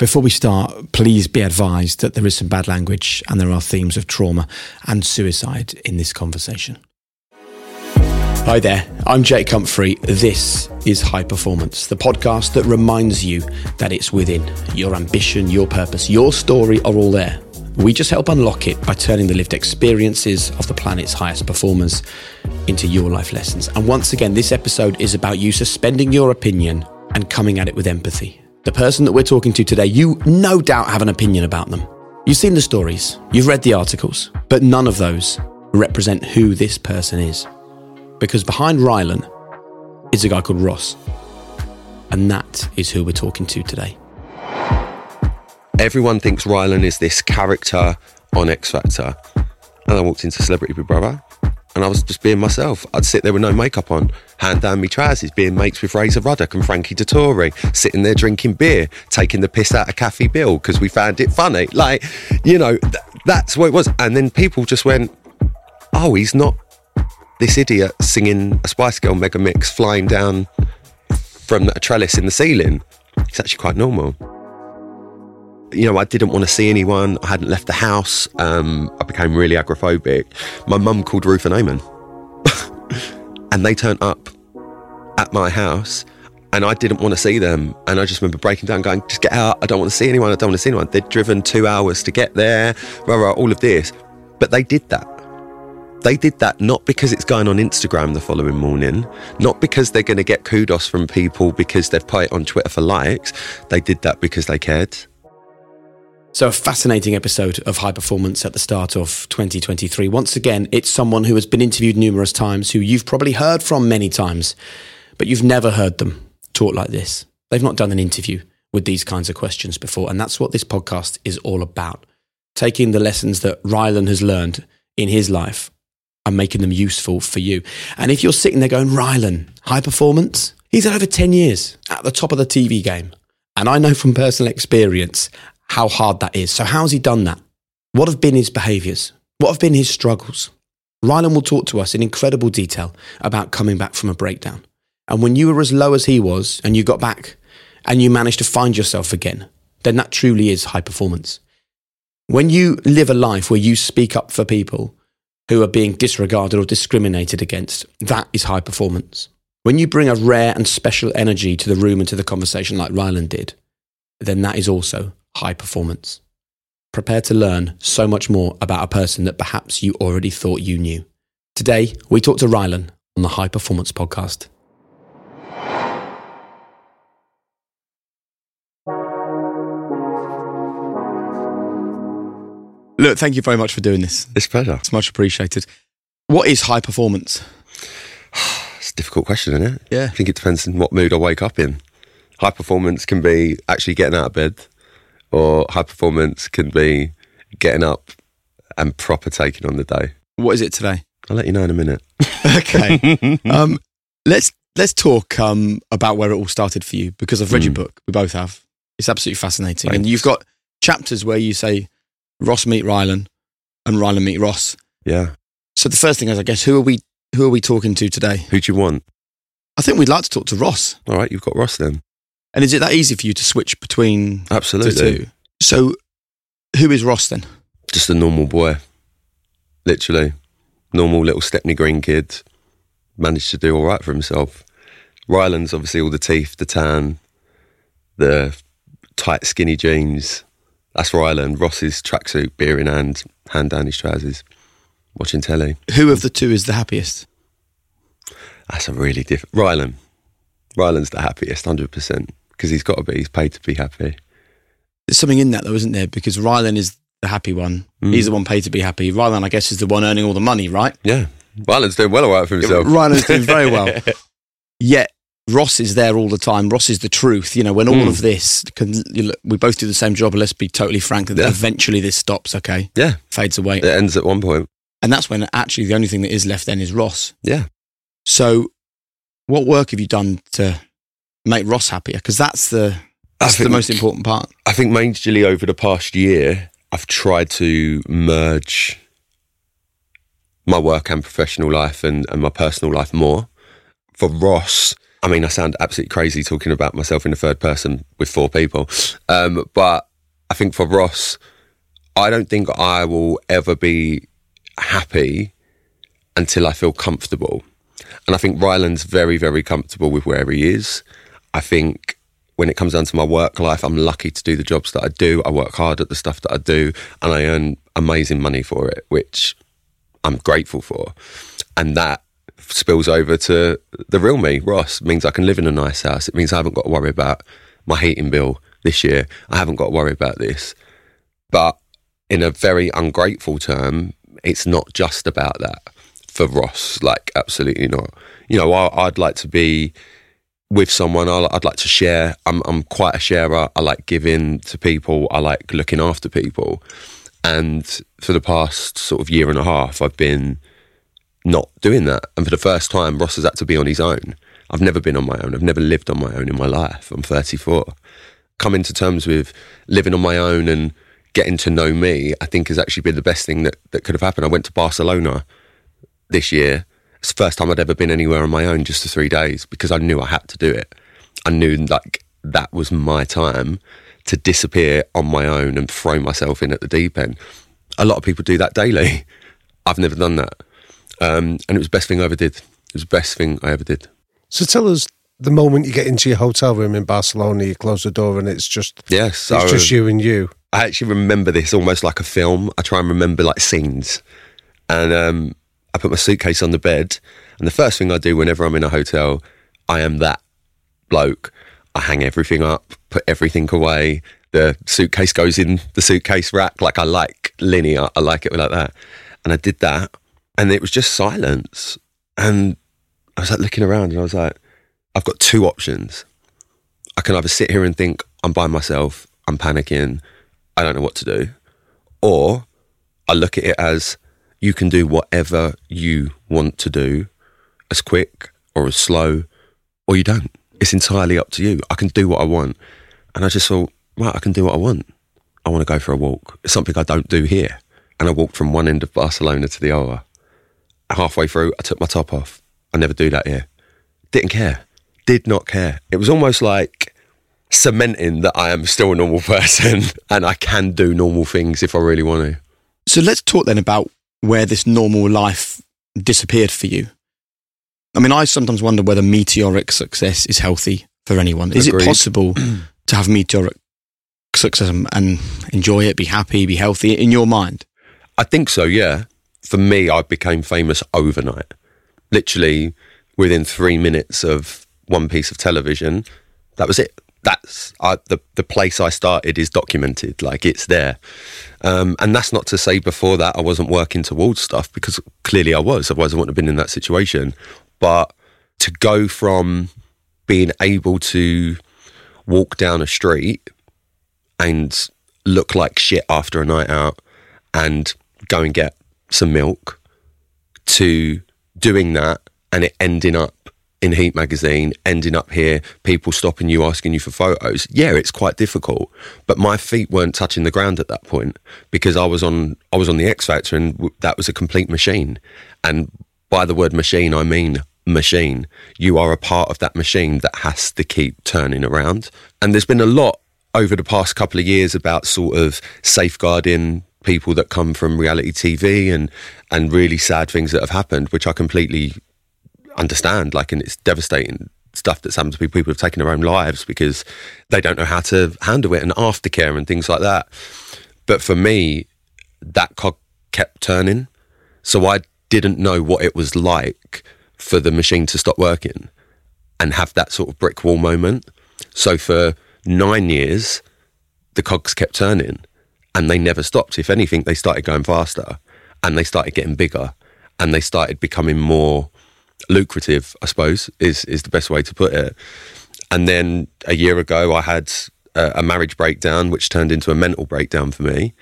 Before we start, please be advised that there is some bad language and there are themes of trauma and suicide in this conversation. Hi there, I'm Jake Humphrey. This is High Performance, the podcast that reminds you that it's within. Your ambition, your purpose, your story are all there. We just help unlock it by turning the lived experiences of the planet's highest performers into your life lessons. And once again, this episode is about you suspending your opinion and coming at it with empathy. The person that we're talking to today, you no doubt have an opinion about them. You've seen the stories, you've read the articles, but none of those represent who this person is. Because behind Rylan is a guy called Ross. And that is who we're talking to today. Everyone thinks Rylan is this character on X Factor. And I walked into Celebrity Big Brother and I was just being myself. I'd sit there with no makeup on, hand down me trousers, being mates with Razor Ruddock and Frankie Dettori, sitting there drinking beer, taking the piss out of Kathy Bill because we found it funny. Like, you know, th- that's what it was. And then people just went, oh, he's not this idiot singing a Spice Girl mega mix flying down from a trellis in the ceiling. It's actually quite normal you know, I didn't want to see anyone. I hadn't left the house. Um, I became really agoraphobic. My mum called Ruth and Eamonn, and they turned up at my house, and I didn't want to see them. And I just remember breaking down, going, "Just get out! I don't want to see anyone. I don't want to see anyone." They'd driven two hours to get there. Rah, rah, all of this, but they did that. They did that not because it's going on Instagram the following morning, not because they're going to get kudos from people because they've put it on Twitter for likes. They did that because they cared. So, a fascinating episode of High Performance at the start of 2023. Once again, it's someone who has been interviewed numerous times, who you've probably heard from many times, but you've never heard them talk like this. They've not done an interview with these kinds of questions before. And that's what this podcast is all about taking the lessons that Rylan has learned in his life and making them useful for you. And if you're sitting there going, Rylan, high performance, he's had over 10 years at the top of the TV game. And I know from personal experience how hard that is. So, how's he done that? What have been his behaviors? What have been his struggles? Rylan will talk to us in incredible detail about coming back from a breakdown. And when you were as low as he was and you got back and you managed to find yourself again, then that truly is high performance. When you live a life where you speak up for people who are being disregarded or discriminated against, that is high performance. When you bring a rare and special energy to the room and to the conversation like Rylan did, then that is also high performance. Prepare to learn so much more about a person that perhaps you already thought you knew. Today, we talk to Rylan on the High Performance Podcast. Look, thank you very much for doing this. It's a pleasure. It's much appreciated. What is high performance? It's a difficult question, isn't it? Yeah. I think it depends on what mood I wake up in. High performance can be actually getting out of bed, or high performance can be getting up and proper taking on the day. What is it today? I'll let you know in a minute. Okay. um, let's let's talk um, about where it all started for you because I've read your Mm. book. We both have. It's absolutely fascinating. And you've got chapters where you say Ross meet Rylan and Rylan meet Ross. Yeah. So the first thing is, I guess, who are we? Who are we talking to today? Who do you want? I think we'd like to talk to Ross. All right, you've got Ross then. And is it that easy for you to switch between the Absolutely. two? So, who is Ross then? Just a normal boy. Literally. Normal little Stepney Green kid. Managed to do all right for himself. Rylan's obviously all the teeth, the tan, the tight, skinny jeans. That's Rylan. Ross's tracksuit, beer in hand, hand down his trousers, watching telly. Who of the two is the happiest? That's a really different. Rylan. Rylan's the happiest, 100%. Because he's got to be. He's paid to be happy. There's something in that though, isn't there? Because Rylan is the happy one. Mm. He's the one paid to be happy. Rylan, I guess, is the one earning all the money, right? Yeah. Rylan's doing well all right for himself. Rylan's doing very well. Yet Ross is there all the time. Ross is the truth. You know, when all Mm. of this, can, you look, we both do the same job. Let's be totally frank. That Yeah. eventually this stops. Okay, Yeah. fades away, It ends at one point. and that's when actually the only thing that is left then is Ross. Yeah. So, what work have you done to make Ross happier? Because that's the that's the most important part. I think majorly over the past year, I've tried to merge my work and professional life and, and my personal life more. For Ross, I mean, I sound absolutely crazy talking about myself in the third person with four people. Um, but I think for Ross, I don't think I will ever be happy until I feel comfortable. And I think Rylan's very, very comfortable with where he is. I think when it comes down to my work life, I'm lucky to do the jobs that I do. I work hard at the stuff that I do, and I earn amazing money for it, which I'm grateful for. And that spills over to the real me, Ross. It means I can live in a nice house. It means I haven't got to worry about my heating bill this year. I haven't got to worry about this. But in a very ungrateful term, it's not just about that for Ross. Like, absolutely not. You know, I, I'd like to be with someone. I, I'd like to share. I'm, I'm quite a sharer. I like giving to people. I like looking after people. And for the past sort of year and a half, I've been not doing that. And for the first time, Ross has had to be on his own. I've never been on my own. I've never lived on my own in my life. I'm 34. Coming to terms with living on my own and getting to know me, I think has actually been the best thing that, that could have happened. I went to Barcelona this year. It's the first time I'd ever been anywhere on my own just for three days because I knew I had to do it. I knew like that was my time to disappear on my own and throw myself in at the deep end. A lot of people do that daily. I've never done that. Um, and it was the best thing I ever did. It was the best thing I ever did. So tell us the moment you get into your hotel room in Barcelona, you close the door and it's just Yes. it's just you and you. I actually remember this almost like a film. I try and remember like scenes. And um, I put my suitcase on the bed. And the first thing I do whenever I'm in a hotel, I am that bloke. I hang everything up, put everything away. The suitcase goes in the suitcase rack. Like I like linear. I like it like that. And I did that. And it was just silence. And I was like looking around and I was like, I've got two options. I can either sit here and think I'm by myself, I'm panicking, I don't know what to do. Or I look at it as you can do whatever you want to do as quick or as slow, or you don't. It's entirely up to you. I can do what I want. And I just thought, right, I can do what I want. I want to go for a walk. It's something I don't do here. And I walked from one end of Barcelona to the other. Halfway through, I took my top off. I never do that here. Didn't care. Did not care. It was almost like cementing that I am still a normal person and I can do normal things if I really want to. So let's talk then about where this normal life disappeared for you. I mean, I sometimes wonder whether meteoric success is healthy for anyone. Is Agreed. it possible to have meteoric success and, and enjoy it, be happy, be healthy in your mind? I think so, yeah. For me, I became famous overnight. Literally within three minutes of one piece of television, that was it. That's the the place I started is documented, like it's there, um, and that's not to say before that I wasn't working towards stuff because clearly I was. Otherwise, I wouldn't have been in that situation. But to go from being able to walk down a street and look like shit after a night out and go and get some milk to doing that and it ending up in Heat magazine, ending up here, people stopping you, asking you for photos. Yeah, it's quite difficult, but my feet weren't touching the ground at that point because I was on I was on the X Factor, and w- that was a complete machine. And by the word machine, I mean machine. You are a part of that machine that has to keep turning around. And there's been a lot over the past couple of years about sort of safeguarding people that come from reality TV and and really sad things that have happened, which I completely understand. Like, and it's devastating stuff that's happened to people. People have taken their own lives because they don't know how to handle it and aftercare and things like that. But for me, that cog kept turning. So I didn't know what it was like for the machine to stop working and have that sort of brick wall moment. So for nine years, the cogs kept turning and they never stopped. If anything, they started going faster and they started getting bigger and they started becoming more lucrative, I suppose, is, is the best way to put it. And then a year ago, I had a, a marriage breakdown, which turned into a mental breakdown for me.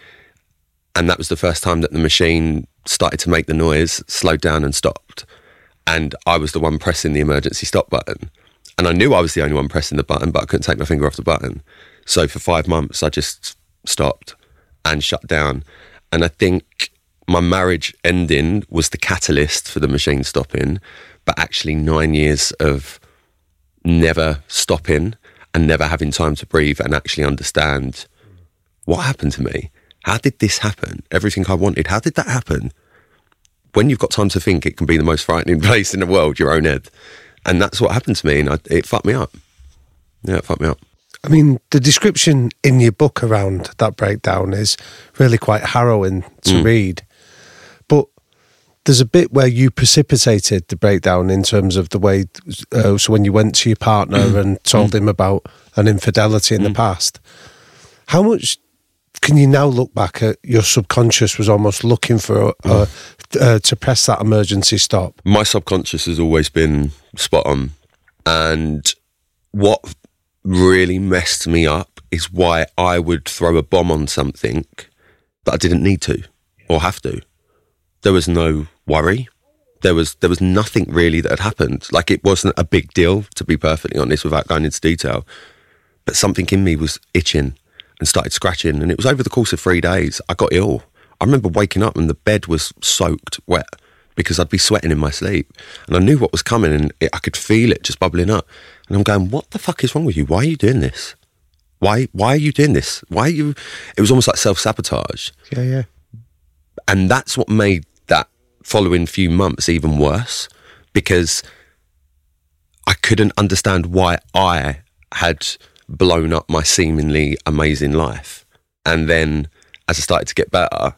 And that was the first time that the machine started to make the noise, slowed down, and stopped. And I was the one pressing the emergency stop button. And I knew I was the only one pressing the button, but I couldn't take my finger off the button. So for five months, I just stopped and shut down. And I think my marriage ending was the catalyst for the machine stopping, but actually nine years of never stopping and never having time to breathe and actually understand what happened to me. How did this happen? Everything I wanted, how did that happen? When you've got time to think, it can be the most frightening place in the world, your own head. And that's what happened to me, and I, it fucked me up. Yeah, it fucked me up. I mean, the description in your book around that breakdown is really quite harrowing to mm. read. There's a bit where you precipitated the breakdown in terms of the way. Uh, so when you went to your partner and told him about an infidelity in the past, how much can you now look back at your subconscious was almost looking for uh, uh, to press that emergency stop? my subconscious has always been spot on. And what really messed me up is why I would throw a bomb on something that I didn't need to or have to. There was no worry. There was there was nothing really that had happened. Like it wasn't a big deal, to be perfectly honest, without going into detail. But something in me was itching and started scratching. And it was over the course of three days. I got ill. I remember waking up and the bed was soaked wet because I'd be sweating in my sleep. And I knew what was coming and it, I could feel it just bubbling up. And I'm going, what the fuck is wrong with you? Why are you doing this? Why, why are you doing this? Why are you? It was almost like self sabotage. Yeah, yeah. And that's what made following few months even worse because I couldn't understand why I had blown up my seemingly amazing life. And then as I started to get better,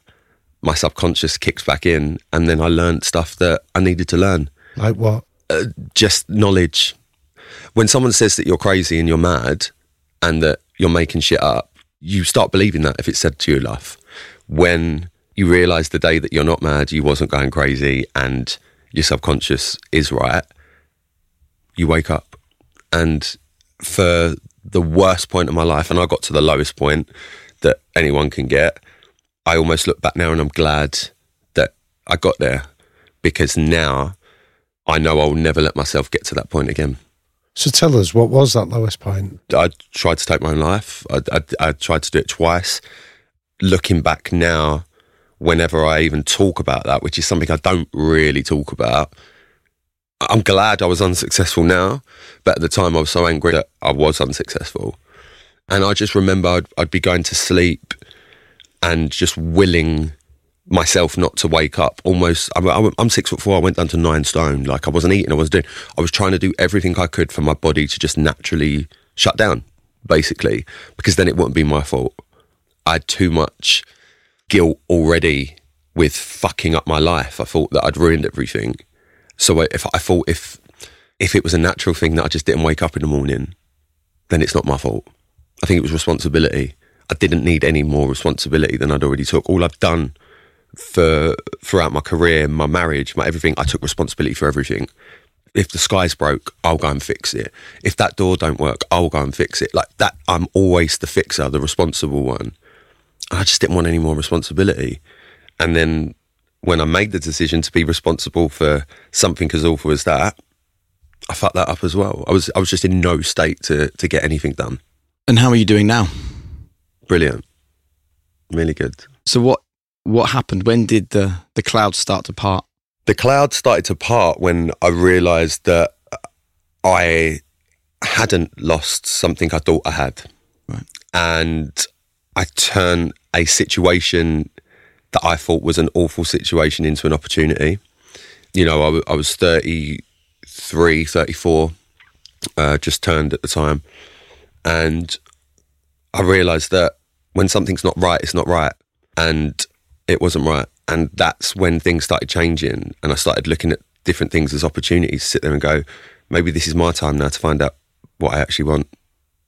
my subconscious kicks back in. And then I learned stuff that I needed to learn. Like what? Uh, just knowledge. When someone says that you're crazy and you're mad and that you're making shit up, you start believing that if it's said to you enough. When you realize the day that you're not mad, you wasn't going crazy, and your subconscious is right, you wake up. And for the worst point of my life, and I got to the lowest point that anyone can get, I almost look back now and I'm glad that I got there because now I know I'll never let myself get to that point again. So tell us, what was that lowest point? I tried to take my own life. I, I, I tried to do it twice. Looking back now, whenever I even talk about that, which is something I don't really talk about, I'm glad I was unsuccessful now. But at the time, I was so angry that I was unsuccessful. And I just remember I'd, I'd be going to sleep and just willing myself not to wake up. Almost, I'm, I'm, six foot four. I went down to nine stone. Like I wasn't eating. I wasn't doing. I was trying to do everything I could for my body to just naturally shut down, basically, because then it wouldn't be my fault. I had too much guilt already with fucking up my life. I thought that I'd ruined everything. So if I thought if if it was a natural thing that I just didn't wake up in the morning, then it's not my fault. I think it was responsibility. I didn't need any more responsibility than I'd already took. All I've done for throughout my career, my marriage, my everything, I took responsibility for everything. If the sky's broke, I'll go and fix it. If that door don't work, I'll go and fix it. Like that, I'm always the fixer, the responsible one. I just didn't want any more responsibility. And then when I made the decision to be responsible for something as awful as that, I fucked that up as well. I was I was just in no state to to get anything done. And how are you doing now? Brilliant, really good. So what what happened? When did the the clouds start to part? The clouds started to part when I realised that I hadn't lost something I thought I had, Right. and I turned a situation that I thought was an awful situation into an opportunity. You know, I, was 33, 34, uh, just turned at the time. And I realised that when something's not right, it's not right. And it wasn't right. And that's when things started changing. And I started looking at different things as opportunities to sit there and go, maybe this is my time now to find out what I actually want,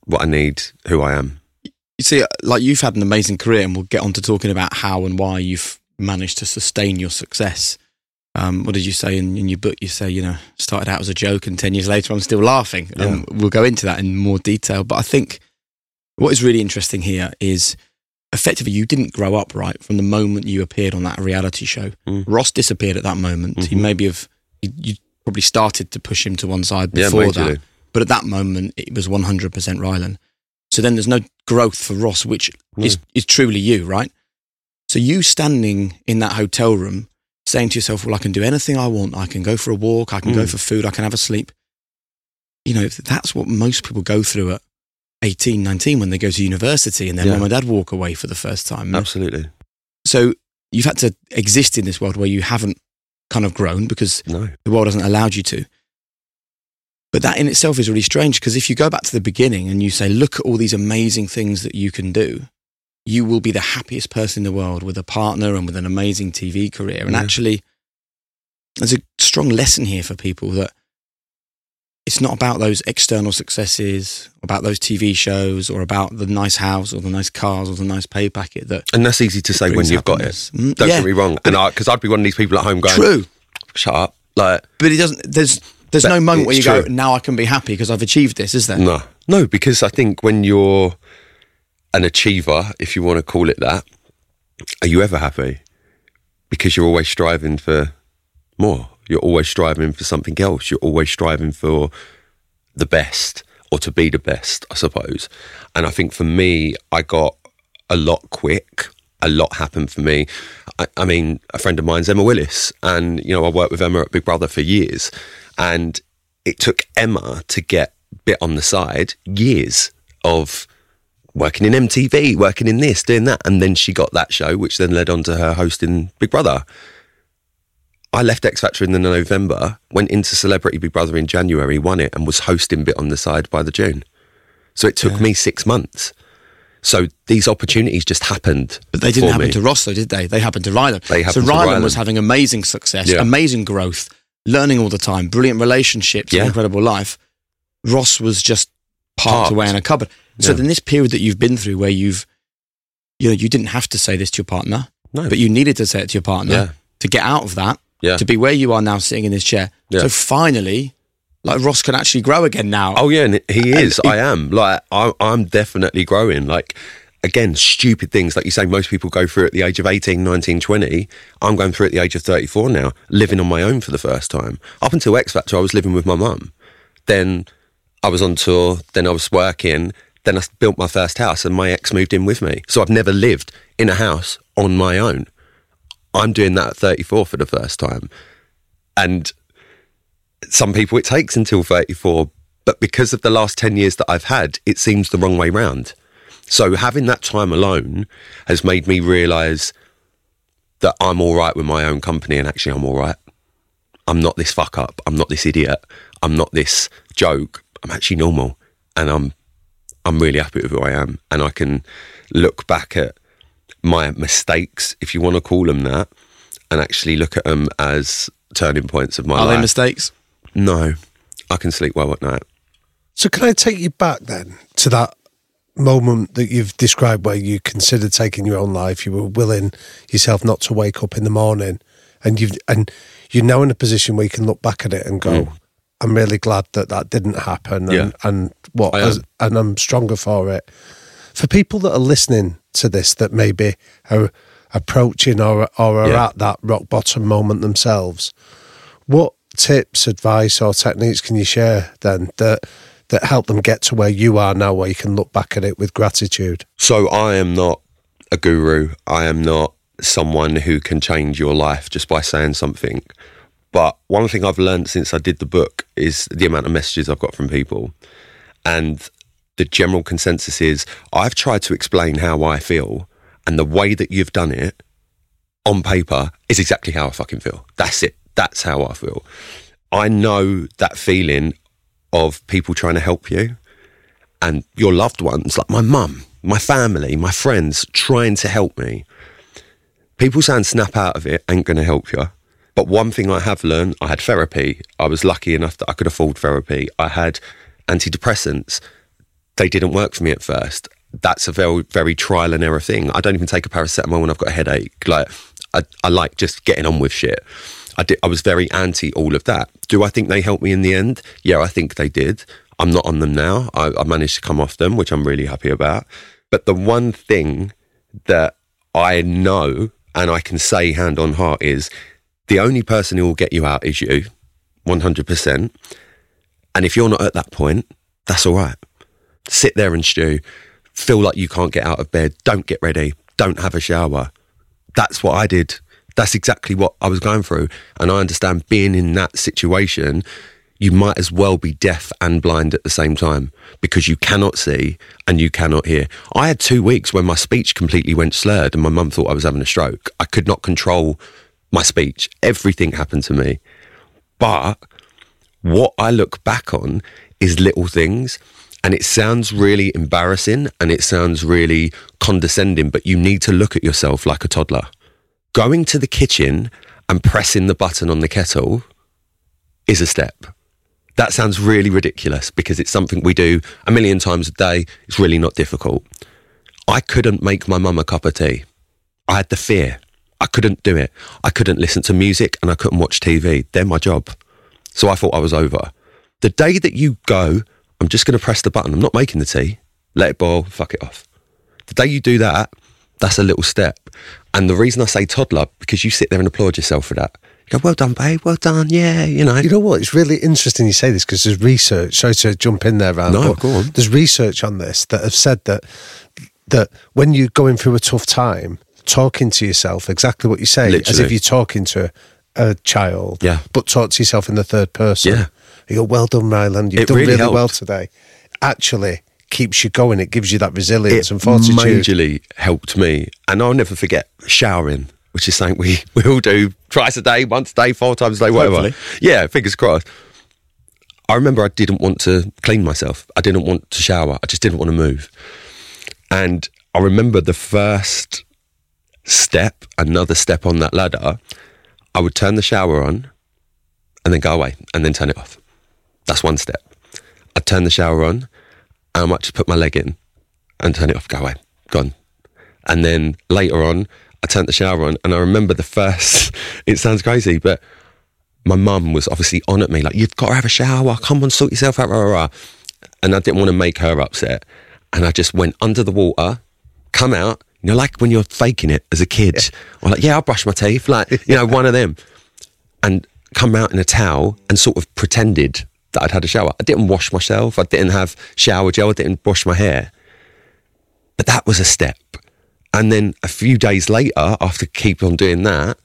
what I need, who I am. You see, like you've had an amazing career, and we'll get on to talking about how and why you've managed to sustain your success. Um, what did you say in, in your book? You say, you know, started out as a joke, and ten years later, I'm still laughing. And we'll go into that in more detail. But I think what is really interesting here is effectively you didn't grow up right from the moment you appeared on that reality show. Mm. Ross disappeared at that moment. He Mhm. maybe have you, you probably started to push him to one side before majorly. that, but at that moment it was 100% Rylan. So then there's no growth for Ross, which is is truly you, right? So you standing in that hotel room, saying to yourself, "Well, I can do anything I want. I can go for a walk. I can go Mm. for food. I can have a sleep." You know, that's what most people go through at 18, 19 when they go to university and their Yeah. mum and dad walk away for the first time. Absolutely. So you've had to exist in this world where you haven't kind of grown because No. the world hasn't allowed you to. But that in itself is really strange because if you go back to the beginning and you say, look at all these amazing things that you can do, you will be the happiest person in the world with a partner and with an amazing TV career. And Yeah. actually, there's a strong lesson here for people that it's not about those external successes, about those TV shows, or about the nice house or the nice cars or the nice pay packet that And that's easy to say when you've got it. happiness. Mm, Don't yeah, get me wrong. And because I'd be one of these people at home going, true. shut up. Like, But it doesn't. There's there's no moment where you it's go, now I can be happy because I've achieved this, is there? no. No, because I think when you're an achiever, if you want to call it that, are you ever happy? Because you're always striving for more. You're always striving for something else. You're always striving for the best or to be the best, I suppose. And I think for me, I got a lot quick. A lot happened for me. I, I mean, a friend of mine's Emma Willis, and you know, I worked with Emma at Big Brother for years, and it took Emma to get bit on the side years of working in MTV, working in this, doing that, and then she got that show, which then led on to her hosting Big Brother. I left X Factor in the November, went into Celebrity Big Brother in January, won it, and was hosting Bit on the Side by the June. So it took me six months. So these opportunities just happened. But they didn't happen me. to Ross, though, did they? They happened to Rylan. They so happened to Rylan Rylan. was having amazing success, Yeah. amazing growth, learning all the time, brilliant relationships, Yeah. incredible life. Ross was just parked Parked. away in a cupboard. So Yeah. in this period that you've been through, where you've, you know, you didn't have to say this to your partner, No. but you needed to say it to your partner Yeah. to get out of that, Yeah. to be where you are now, sitting in this chair. So finally, like Ross can actually grow again now. Oh yeah, and he is. he- I am. Like I, I'm definitely growing. Like again, stupid things like you say. Most people go through at the age of 18, 19, 20. I'm going through at the age of 34 now, living on my own for the first time. Up until X Factor, I was living with my mum. Then I was on tour. Then I was working. Then I built my first house, and my ex moved in with me. So I've never lived in a house on my own. I'm doing that at 34 for the first time, and some people it takes until 34 but because of the last 10 years that i've had it seems the wrong way round so having that time alone has made me realize that i'm all right with my own company and actually i'm all right. I'm not this fuck up. I'm not this idiot. I'm not this joke. I'm actually normal and i'm i'm really happy with who i am. And i can look back at my mistakes if you want to call them that and actually look at them as turning points of my Are life. they mistakes? no, I can sleep well at night. So can I take you back then to that moment that you've described where you considered taking your own life? You were willing yourself not to wake up in the morning, and you've and you're now in a position where you can look back at it and go, "I'm really glad that that didn't happen," and, Mm. Yeah. and what, as- and I'm stronger for it. For people that are listening to this, that maybe are approaching or or are Yeah. at that rock bottom moment themselves, what tips, advice, or techniques can you share then that that help them get to where you are now, where you can look back at it with gratitude? So I am not a guru. I am not someone who can change your life just by saying something. But one thing I've learned since I did the book is the amount of messages I've got from people. And the general consensus is I've tried to explain how I feel, and the way that you've done it on paper is exactly how I fucking feel. That's it. That's how I feel. I know that feeling of people trying to help you and your loved ones, like my mum, my family, my friends, trying to help me. People saying snap out of it ain't going to help you. But one thing I have learned, I had therapy. I was lucky enough that I could afford therapy. I had antidepressants. They didn't work for me at first. That's a very, very trial and error thing. I don't even take a paracetamol when I've got a headache. Like, I, I like just getting on with shit. I did, I was very anti all of that. Do I think they helped me in the end? Yeah, I think they did. I'm not on them now. I, I managed to come off them, which I'm really happy about. But the one thing that I know and I can say hand on heart is the only person who will get you out is you, 100%. And if you're not at that point, that's all right. Sit there and stew. Feel like you can't get out of bed. Don't get ready. Don't have a shower. That's what I did. That's exactly what I was going through. And I understand being in that situation, you might as well be deaf and blind at the same time because you cannot see and you cannot hear. I had two weeks when my speech completely went slurred and my mum thought I was having a stroke. I could not control my speech. Everything happened to me. But what I look back on is little things. And it sounds really embarrassing and it sounds really condescending, but you need to look at yourself like a toddler. Going to the kitchen and pressing the button on the kettle is a step. That sounds really ridiculous because it's something we do a million times a day. It's really not difficult. I couldn't make my mum a cup of tea. I had the fear. I couldn't do it. I couldn't listen to music and I couldn't watch TV. They're my job. So I thought I was over. The day that you go, I'm just going to press the button. I'm not making the tea. Let it boil. Fuck it off. The day you do that, that's a little step. And the reason I say toddler, because you sit there and applaud yourself for that. You go, well done, babe. Well done. Yeah, you know. You know what? It's really interesting you say this because there's research. Sorry to jump in there, Rand. No, go on. There's research on this that have said that that when you're going through a tough time, talking to yourself exactly what you say, as if you're talking to a child. Yeah. But talk to yourself in the third person. Yeah. You go, well done, Rylan. You've It done really really, well today. Actually, keeps you going. It gives you that resilience it and fortitude. majorly helped me. And I'll never forget showering, which is something we, we all do twice a day, once a day, four times a day, whatever. Hopefully. Yeah, fingers crossed. I remember I didn't want to clean myself. I didn't want to shower. I just didn't want to move. And I remember the first step, another step on that ladder, I would turn the shower on and then go away and then turn it off. That's one step. I'd turn the shower on and I might just put my leg in and turn it off, go away, gone. And then later on, I turned the shower on and I remember the first, it sounds crazy, but my mum was obviously on at me, like, you've got to have a shower, come on, sort yourself out, rah, rah, rah. And I didn't want to make her upset. And I just went under the water, come out, you know, like when you're faking it as a kid, or like, yeah, I'll brush my teeth, like, you know, one of them. And come out in a towel and sort of pretended that I'd had a shower. I didn't wash myself, I didn't have shower gel, I didn't wash my hair. But that was a step. And then a few days later, after keep on doing that,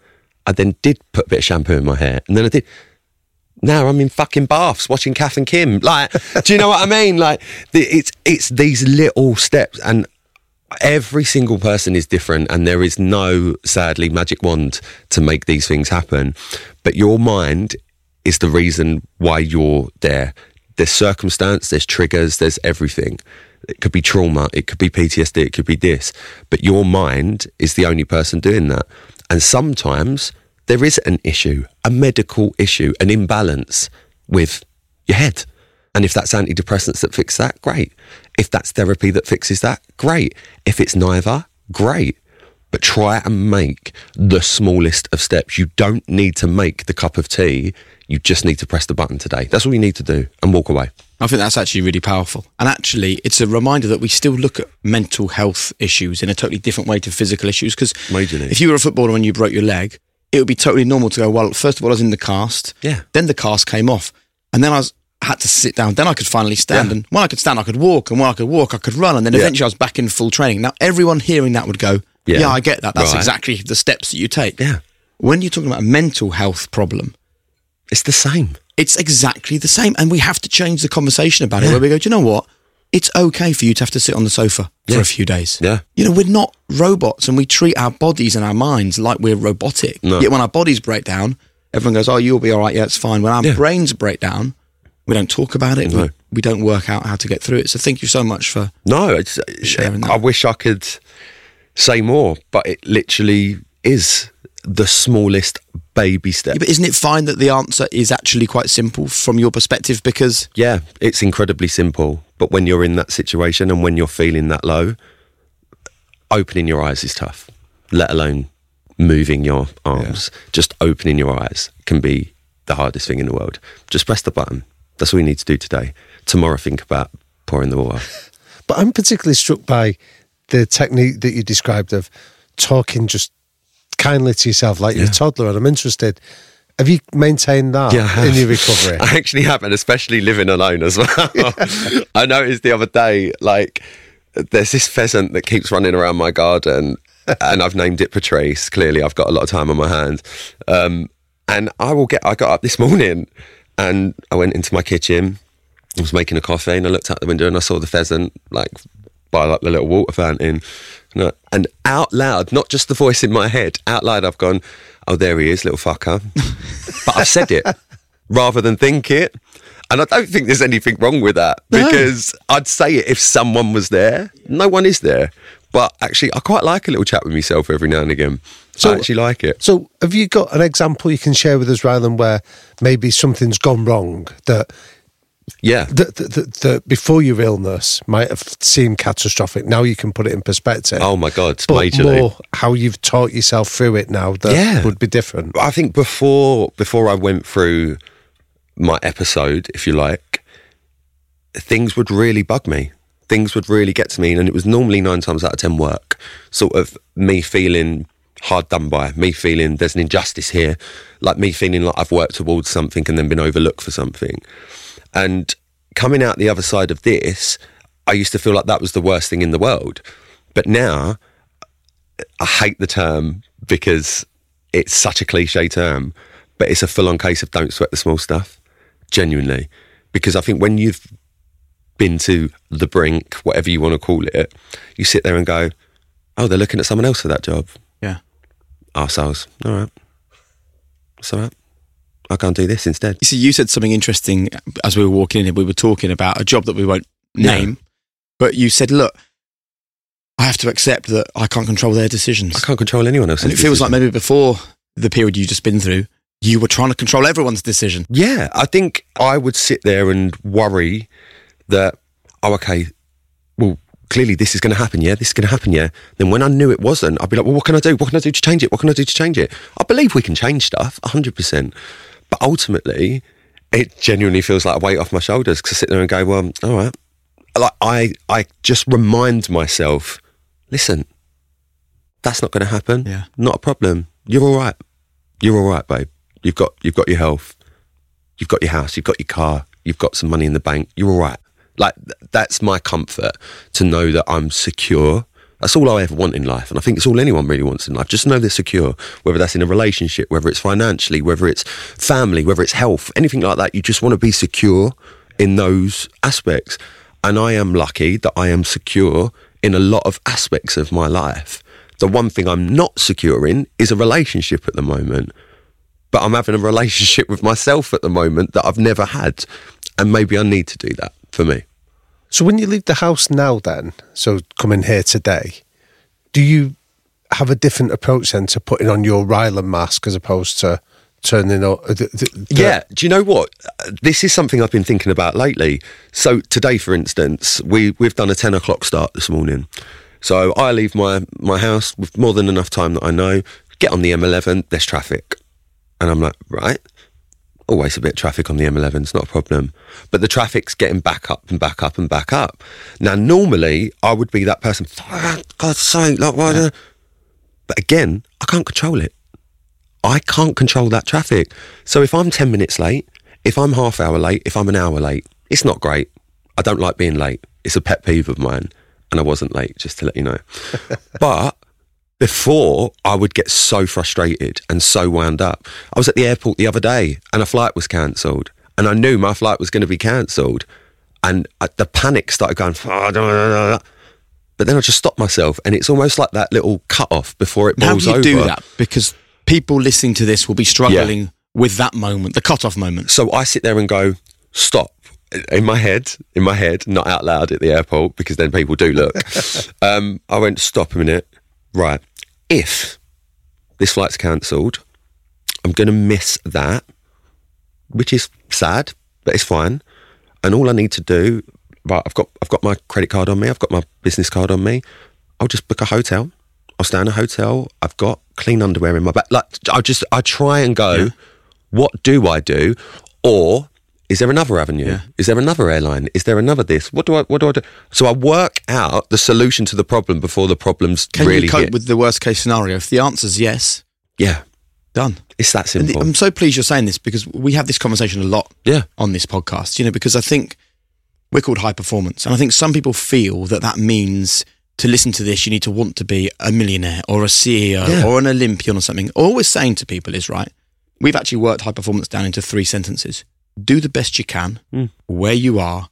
I then did put a bit of shampoo in my hair. And then I did. Now I'm in fucking baths watching Kath and Kim. Like, do you know what I mean? Like, it's it's these little steps, and every single person is different, and there is no, sadly, magic wand to make these things happen. But your mind is the reason why you're there. There's circumstance, there's triggers, there's everything. It could be trauma, it could be PTSD, it could be this. But your mind is the only person doing that. And sometimes there is an issue, a medical issue, an imbalance with your head. And if that's antidepressants that fix that, great. If that's therapy that fixes that, great. If it's neither, great. But try and make the smallest of steps. You don't need to make the cup of tea. You just need to press the button today. That's all you need to do and walk away. I think that's actually really powerful. And actually, it's a reminder that we still look at mental health issues in a totally different way to physical issues. Because if you were a footballer and you broke your leg, it would be totally normal to go, well, first of all, I was in the cast. Yeah. Then the cast came off. And then I was had to sit down. Then I could finally stand. Yeah. And when I could stand, I could walk. And when I could walk, I could run. And then Yeah. eventually I was back in full training. Now, everyone hearing that would go, yeah, Yeah. I get that. That's Right. exactly the steps that you take. Yeah. When you're talking about a mental health problem, It's the same. it's exactly the same. And we have to change the conversation about it where we go, do you know what? It's okay for you to have to sit on the sofa for a few days. Yeah. You know, we're not robots and we treat our bodies and our minds like we're robotic. No. Yet when our bodies break down, everyone goes, oh, you'll be all right. Yeah, it's fine. When our Yeah. brains break down, we don't talk about it. We, No. we don't work out how to get through it. So thank you so much for. No, it's, Sharing that. I wish I could say more, but it literally is the smallest baby step. Yeah, but isn't it fine that the answer is actually quite simple from your perspective? Because Yeah, it's incredibly simple. But when you're in that situation and when you're feeling that low, opening your eyes is tough, let alone moving your arms. Just opening your eyes can be the hardest thing in the world. Just press the button. That's all you need to do today. Tomorrow, think about pouring the water. But I'm particularly struck by the technique that you described of talking just kindly to yourself like you're a toddler. And I'm interested, have you maintained that Yeah, in your recovery? I actually have, and especially living alone as well. I noticed the other day, like, there's this pheasant that keeps running around my garden, and I've named it Patrice. Clearly, I've got a lot of time on my hands. Um, and I will get, I got up this morning and I went into my kitchen. I was making a coffee and I looked out the window and I saw the pheasant, like, by like the little water fountain. And And out loud, not just the voice in my head, out loud, I've gone, oh, there he is, little fucker. but I've said it rather than think it. And I don't think there's anything wrong with that because I'd say it if someone was there. No one is there. But actually, I quite like a little chat with myself every now and again. So- I actually like it. So, have you got an example you can share with us, Rylan, where maybe something's gone wrong that Yeah. that, that, that before your illness might have seemed catastrophic? Now you can put it in perspective. Oh my God, but majorly. more how you've taught yourself through it now that Yeah. would be different. I think before before I went through my episode, if you like, things would really bug me. Things would really get to me, and it was normally nine times out of ten work. Sort of me feeling hard done by, me feeling there's an injustice here, like me feeling like I've worked towards something and then been overlooked for something. And coming out the other side of this, I used to feel like that was the worst thing in the world. But now I hate the term because it's such a cliche term, but it's a full on case of don't sweat the small stuff, genuinely. Because I think when you've been to the brink, whatever you want to call it, you sit there and go, oh, they're looking at someone else for that job. yeah, Ourselves. All right. It's all right. I can't do this instead. You see, you said something interesting as we were walking in here. We were talking about a job that we won't name, but you said, look, I have to accept that I can't control their decisions. I can't control anyone else's and it feels like maybe before the period you've just been through, you were trying to control everyone's decision. Yeah, I think I would sit there and worry that, oh, okay, well, clearly this is going to happen, yeah, this is going to happen, yeah. Then when I knew it wasn't, I'd be like, well, what can I do? What can I do to change it? What can I do to change it? I believe we can change stuff, 100%. But ultimately, it genuinely feels like a weight off my shoulders because I sit there and go, well, all right. Like, I, I just remind myself, listen, that's not going to happen. Yeah. Not a problem. You're all right. You're all right, babe. You've got, you've got your health you've got your house, you've got your car, you've got some money in the bank, you're all right. Like th- that's my comfort to know that I'm secure. That's all I ever want in life, and I think it's all anyone really wants in life. Just know they're secure, whether that's in a relationship, whether it's financially, whether it's family, whether it's health, anything like that. You just want to be secure in those aspects, and I am lucky that I am secure in a lot of aspects of my life. The one thing I'm not secure in is a relationship at the moment but I'm having a relationship with myself at the moment that I've never had. And maybe I need to do that for me. So when you leave the house now, then, so coming here today, do you have a different approach then to putting on your Rylan mask as opposed to turning on? The, the, Yeah. Do you know what? This is something I've been thinking about lately. So today, for instance, we, we've done a 10 o'clock start this morning. So I leave my, my house with more than enough time that I know, get on the M11, there's traffic. And I'm like, right, Oh, always a bit of traffic on the M11, it's not a problem. But the traffic's getting back up and back up and back up. Now, normally I would be that person, for God's sake, like, why? the-" But again, I can't control it. I can't control that traffic. So if I'm 10 minutes late, if I'm half hour late, if I'm an hour late, it's not great. I don't like being late. It's a pet peeve of mine. And I wasn't late, just to let you know. but before, I would get so frustrated and so wound up. I was at the airport the other day and a flight was cancelled. And I knew my flight was going to be cancelled. And I, the panic started going, "Oh, da, da, da, da." but then I just stopped myself. And it's almost like that little cut off before it How boils do you over. do that? Because people listening to this will be struggling with that moment, the cut-off moment. So I sit there and go, stop. In my head, in my head, not out loud at the airport because then people do look. um, I went, stop a minute. Right. If this flight's cancelled, I'm going to miss that, which is sad, but it's fine. And all I need to do, right, I've got, I've got my credit card on me, I've got my business card on me. I'll just book a hotel. I'll stay in a hotel. I've got clean underwear in my bag. Like I just, I try and go, what do I do? Or is there another avenue? Yeah. Is there another airline? Is there another this? What do I, what do I do? So I work out the solution to the problem before the problem's Can really you cope hit. with the worst case scenario? If the answer's yes, yeah, done. it's that simple. I'm so pleased you're saying this because we have this conversation a lot yeah. on this podcast, you know, because I think we're called high performance. And I think some people feel that that means to listen to this, you need to want to be a millionaire or a CEO Yeah. or an Olympian or something. All we're saying to people is, right, we've actually worked high performance down into three sentences. Do the best you can Mm. where you are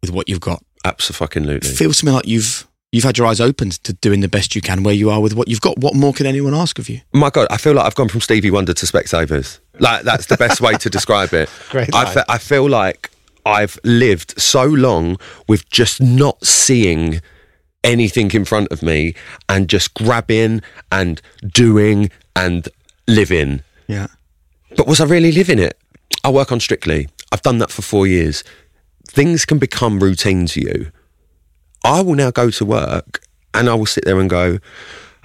with what you've got. Absolutely. Feel something like you've you've had your eyes opened to doing the best you can where you are with what you've got. What more can anyone ask of you? My God, I feel like I've gone from Stevie Wonder to Specsavers. Like that's the best way to describe it. Great I, fe- I feel like I've lived so long with just not seeing anything in front of me and just grabbing and doing and living. Yeah. But was I really living it? I work on Strictly. I've done that for four years. Things can become routine to you. I will now go to work and I will sit there and go,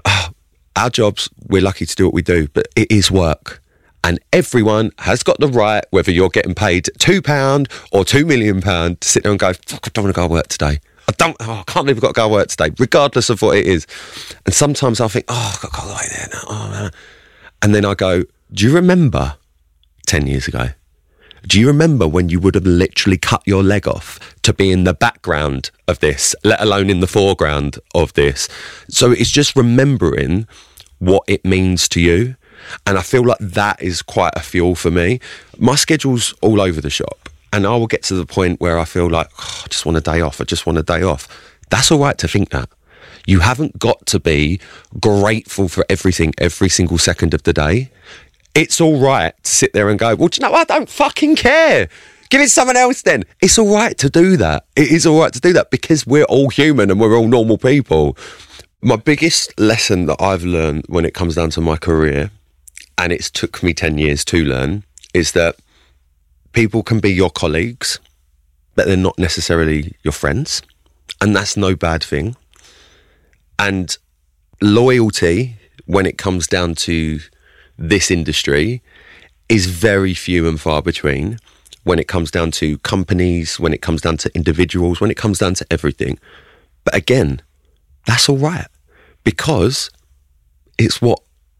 "Ah, our jobs, we're lucky to do what we do, but it is work. And everyone has got the right, whether you're getting paid £2 or £2 million, to sit there and go, fuck, I don't want to go to work today. I don't, oh, I can't believe I've got to go to work today, regardless of what it is. And sometimes I think, oh, I've got to go there now. Oh, man. And then I go, do you remember 10 years ago? Do you remember when you would have literally cut your leg off to be in the background of this, let alone in the foreground of this? So it's just remembering what it means to you. And I feel like that is quite a fuel for me. My schedule's all over the shop. And I will get to the point where I feel like, "Oh, I just want a day off. I just want a day off. That's all right to think that. You haven't got to be grateful for everything every single second of the day. It's all right to sit there and go, well, do you know? I don't fucking care. Give it someone else then. It's all right to do that. It is all right to do that because we're all human and we're all normal people. My biggest lesson that I've learned when it comes down to my career, and it's took me 10 years to learn, is that people can be your colleagues, but they're not necessarily your friends. And that's no bad thing. And loyalty, when it comes down to this industry, is very few and far between when it comes down to companies, when it comes down to individuals, when it comes down to everything. But again, that's all right because it's what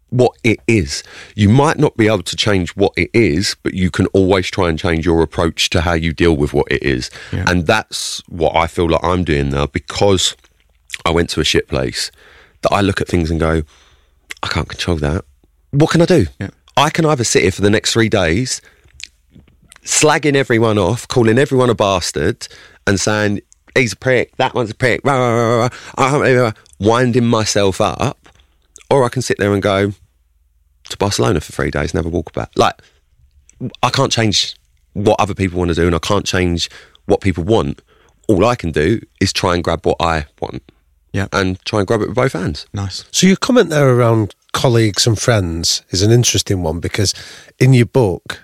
what it is. You might not be able to change what it is, but you can always try and change your approach to how you deal with what it is. And that's what I feel like I'm doing now because I went to a shit place that I look at things and go, I can't control that. What can I do? Yeah. I can either sit here for the next three days slagging everyone off, calling everyone a bastard, and saying, he's a prick, that one's a prick, rah, rah, rah, rah, rah, rah, rah, winding myself up, or I can sit there and go to Barcelona for three days and have a walkabout. Like, I can't change what other people want to do, and I can't change what people want. All I can do is try and grab what I want Yeah. and try and grab it with both hands. Nice. So your comment there around colleagues and friends is an interesting one because in your book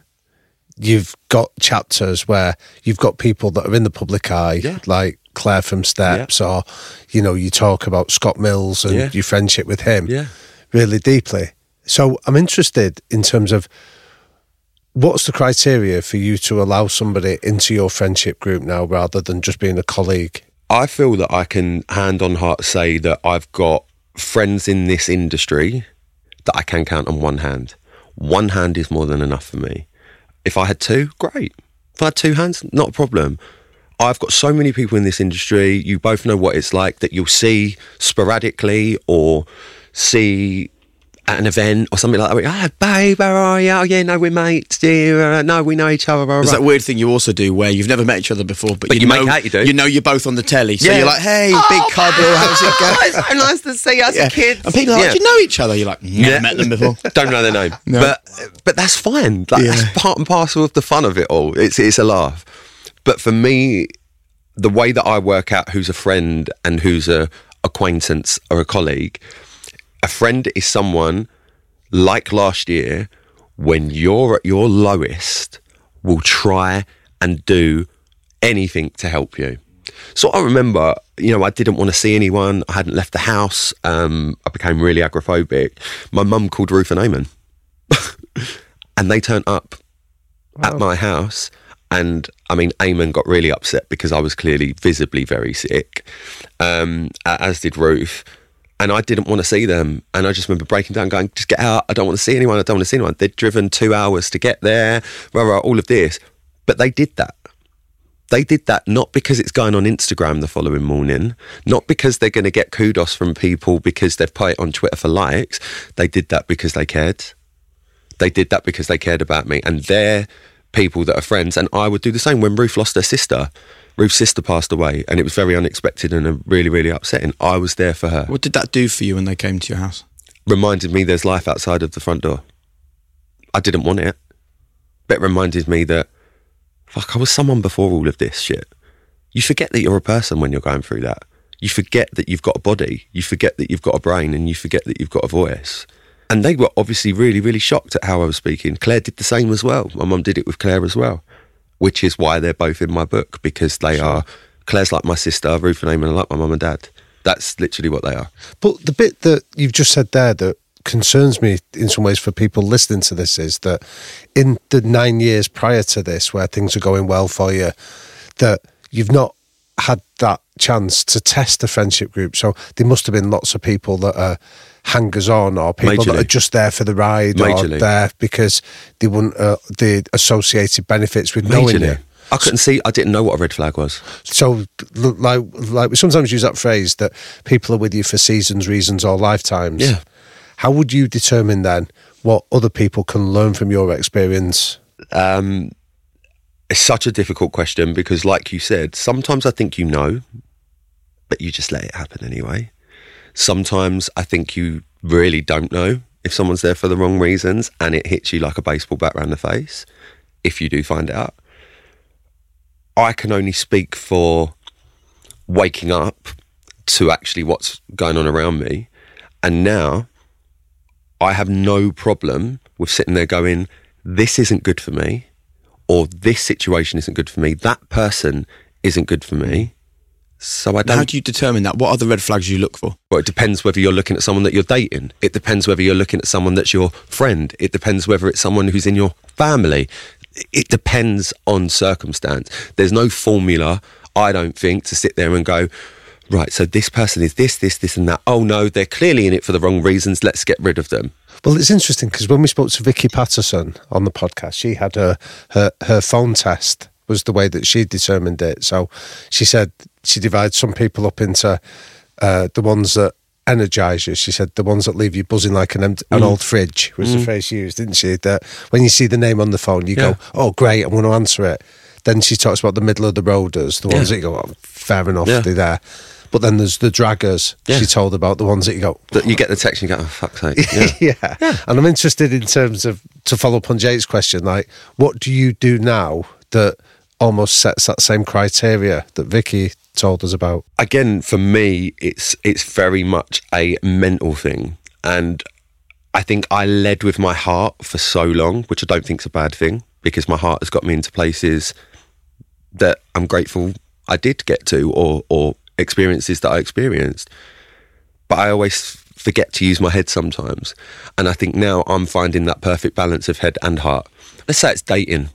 you've got chapters where you've got people that are in the public eye, Yeah. like Claire from Steps, or you know you talk about Scott Mills and Yeah. your friendship with him, Yeah. really deeply. So I'm interested in terms of what's the criteria for you to allow somebody into your friendship group now rather than just being a colleague. I feel that I can hand on heart say that I've got friends in this industry that I can count on one hand. One hand is more than enough for me. If I had two, great. If I had two hands, not a problem. I've got so many people in this industry. You both know what it's like that you'll see sporadically or see at an event or something like that. Oh, babe, how are you? Oh, yeah, no, we're mates. Yeah, uh, no, we know each other. There's that weird thing you also do where you've never met each other before, but, But you, you make know, out you do. You know you're both on the telly, so Yeah. you're like, "Hey, Oh, big cuddle, how's it going?" it's so nice to see us Yeah. kids. And people are like, Yeah. "Do you know each other?" You're like, "Never met them before." Don't know their name, No. but but that's fine. Like, Yeah. That's part and parcel of the fun of it all. It's it's a laugh. But for me, the way that I work out who's a friend and who's a acquaintance or a colleague, a friend is someone like last year when you're at your lowest will try and do anything to help you. So I remember, you know, I didn't want to see anyone. I hadn't left the house. Um, I became really agoraphobic. My mum called Ruth and Eamonn, and they turned up at my house. And I mean, Eamonn got really upset because I was clearly visibly very sick, um, as did Ruth. And I didn't want to see them. And I just remember breaking down, going, just get out. I don't want to see anyone. I don't want to see anyone. They'd driven two hours to get there, all of this. But they did that they did that not because it's going on Instagram the following morning, not because they're going to get kudos from people because they've put it on Twitter for likes. They did that because they cared. They did that because they cared about me. And they're people that are friends. And I would do the same when Ruth lost her sister. Ruth's sister passed away and it was very unexpected and really, really upsetting. I was there for her. What did that do for you when they came to your house? Reminded me there's life outside of the front door. I didn't want it. But it reminded me that fuck, I was someone before all of this shit. You forget that you're a person when you're going through that. You forget that you've got a body. You forget that you've got a brain and you forget that you've got a voice. And they were obviously really, really shocked at how I was speaking. Claire did the same as well. My mum did it with Claire as well, which is why they're both in my book because they are, Claire's like my sister, Ruth and Eamonn are like my mum and dad. That's literally what they are. But the bit that you've just said there that concerns me in some ways for people listening to this is that in the nine years prior to this, where things are going well for you, that you've not had that chance to test the friendship group. So there must have been lots of people that are hangers on or people that are just there for the ride or there because they want uh, the associated benefits with knowing you. I couldn't see, I didn't know what a red flag was. So, like, like we sometimes use that phrase that people are with you for seasons, reasons, or lifetimes. Yeah. How would you determine then what other people can learn from your experience? Um, it's such a difficult question because, like you said, sometimes I think you know, but you just let it happen anyway. Sometimes I think you really don't know if someone's there for the wrong reasons and it hits you like a baseball bat around the face if you do find out. I can only speak for waking up to actually what's going on around me. And now I have no problem with sitting there going, this isn't good for me, or this situation isn't good for me, that person isn't good for me. So I don't. How do you determine that? What are the red flags you look for? well, it depends whether you're looking at someone that you're dating. It depends whether you're looking at someone that's your friend. It depends whether it's someone who's in your family. It depends on circumstance. There's no formula, I don't think, to sit there and go, right, so this person is this, this, this, and that. Oh no, they're clearly in it for the wrong reasons. Let's get rid of them. Well, it's interesting because when we spoke to Vicky Pattison on the podcast, she had her, her her phone test was the way that she determined it. So she said she divides some people up into uh, the ones that energize you. She said the ones that leave you buzzing like an empty, Mm. an old fridge was the phrase she used, didn't she? That when you see the name on the phone, you Yeah. go, "Oh, great, I'm going to answer it." Then she talks about the middle of the roaders, the ones Yeah. that you go, oh, "Fair enough, Yeah. they're there." But then there's the draggers. Yeah. She told about the ones that you go, That you get the text and you go, oh, fuck's sake. Yeah. yeah. And I'm interested in terms of to follow up on Jake's question, like what do you do now that almost sets that same criteria that Vicky told us about? again for me it's it's very much a mental thing. And i think i led with my heart for so long which i don't think is a bad thing because my heart has got me into places that i'm grateful i did get to or or experiences that i experienced. But i always forget to use my head sometimes. And i think now i'm finding that perfect balance of head and heart. Let's say it's dating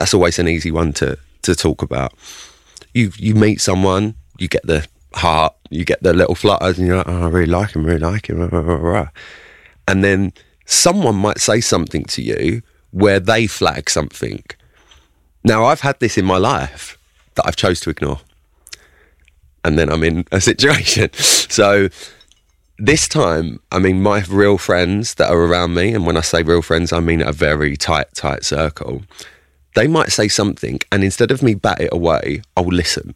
that's always an easy one to to talk about you you meet someone, you get the heart, you get the little flutters, and you're like, oh, I really like him, really like him, and then someone might say something to you where they flag something. Now, I've had this in my life that I've chose to ignore. And then I'm in a situation. So this time, I mean, my real friends that are around me, and when I say real friends, I mean a very tight, tight circle, they might say something, and instead of me bat it away, I'll listen.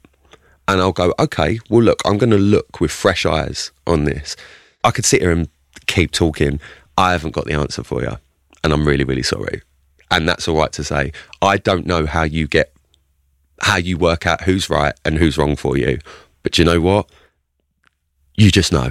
And I'll go, okay, well, look, I'm going to look with fresh eyes on this. I could sit here and keep talking. I haven't got the answer for you. And I'm really, really sorry. And that's all right to say. I don't know how you get, how you work out who's right and who's wrong for you. But you know what? You just know.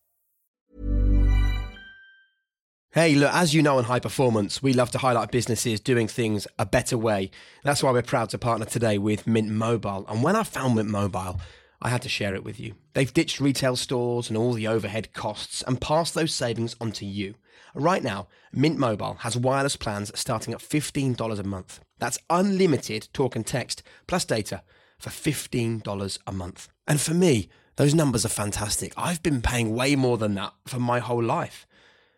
Hey, look, as you know in high performance, we love to highlight businesses doing things a better way. That's why we're proud to partner today with Mint Mobile. And when I found Mint Mobile, I had to share it with you. They've ditched retail stores and all the overhead costs and passed those savings on to you. Right now, Mint Mobile has wireless plans starting at $15 a month. That's unlimited talk and text plus data for $15 a month. And for me, those numbers are fantastic. I've been paying way more than that for my whole life.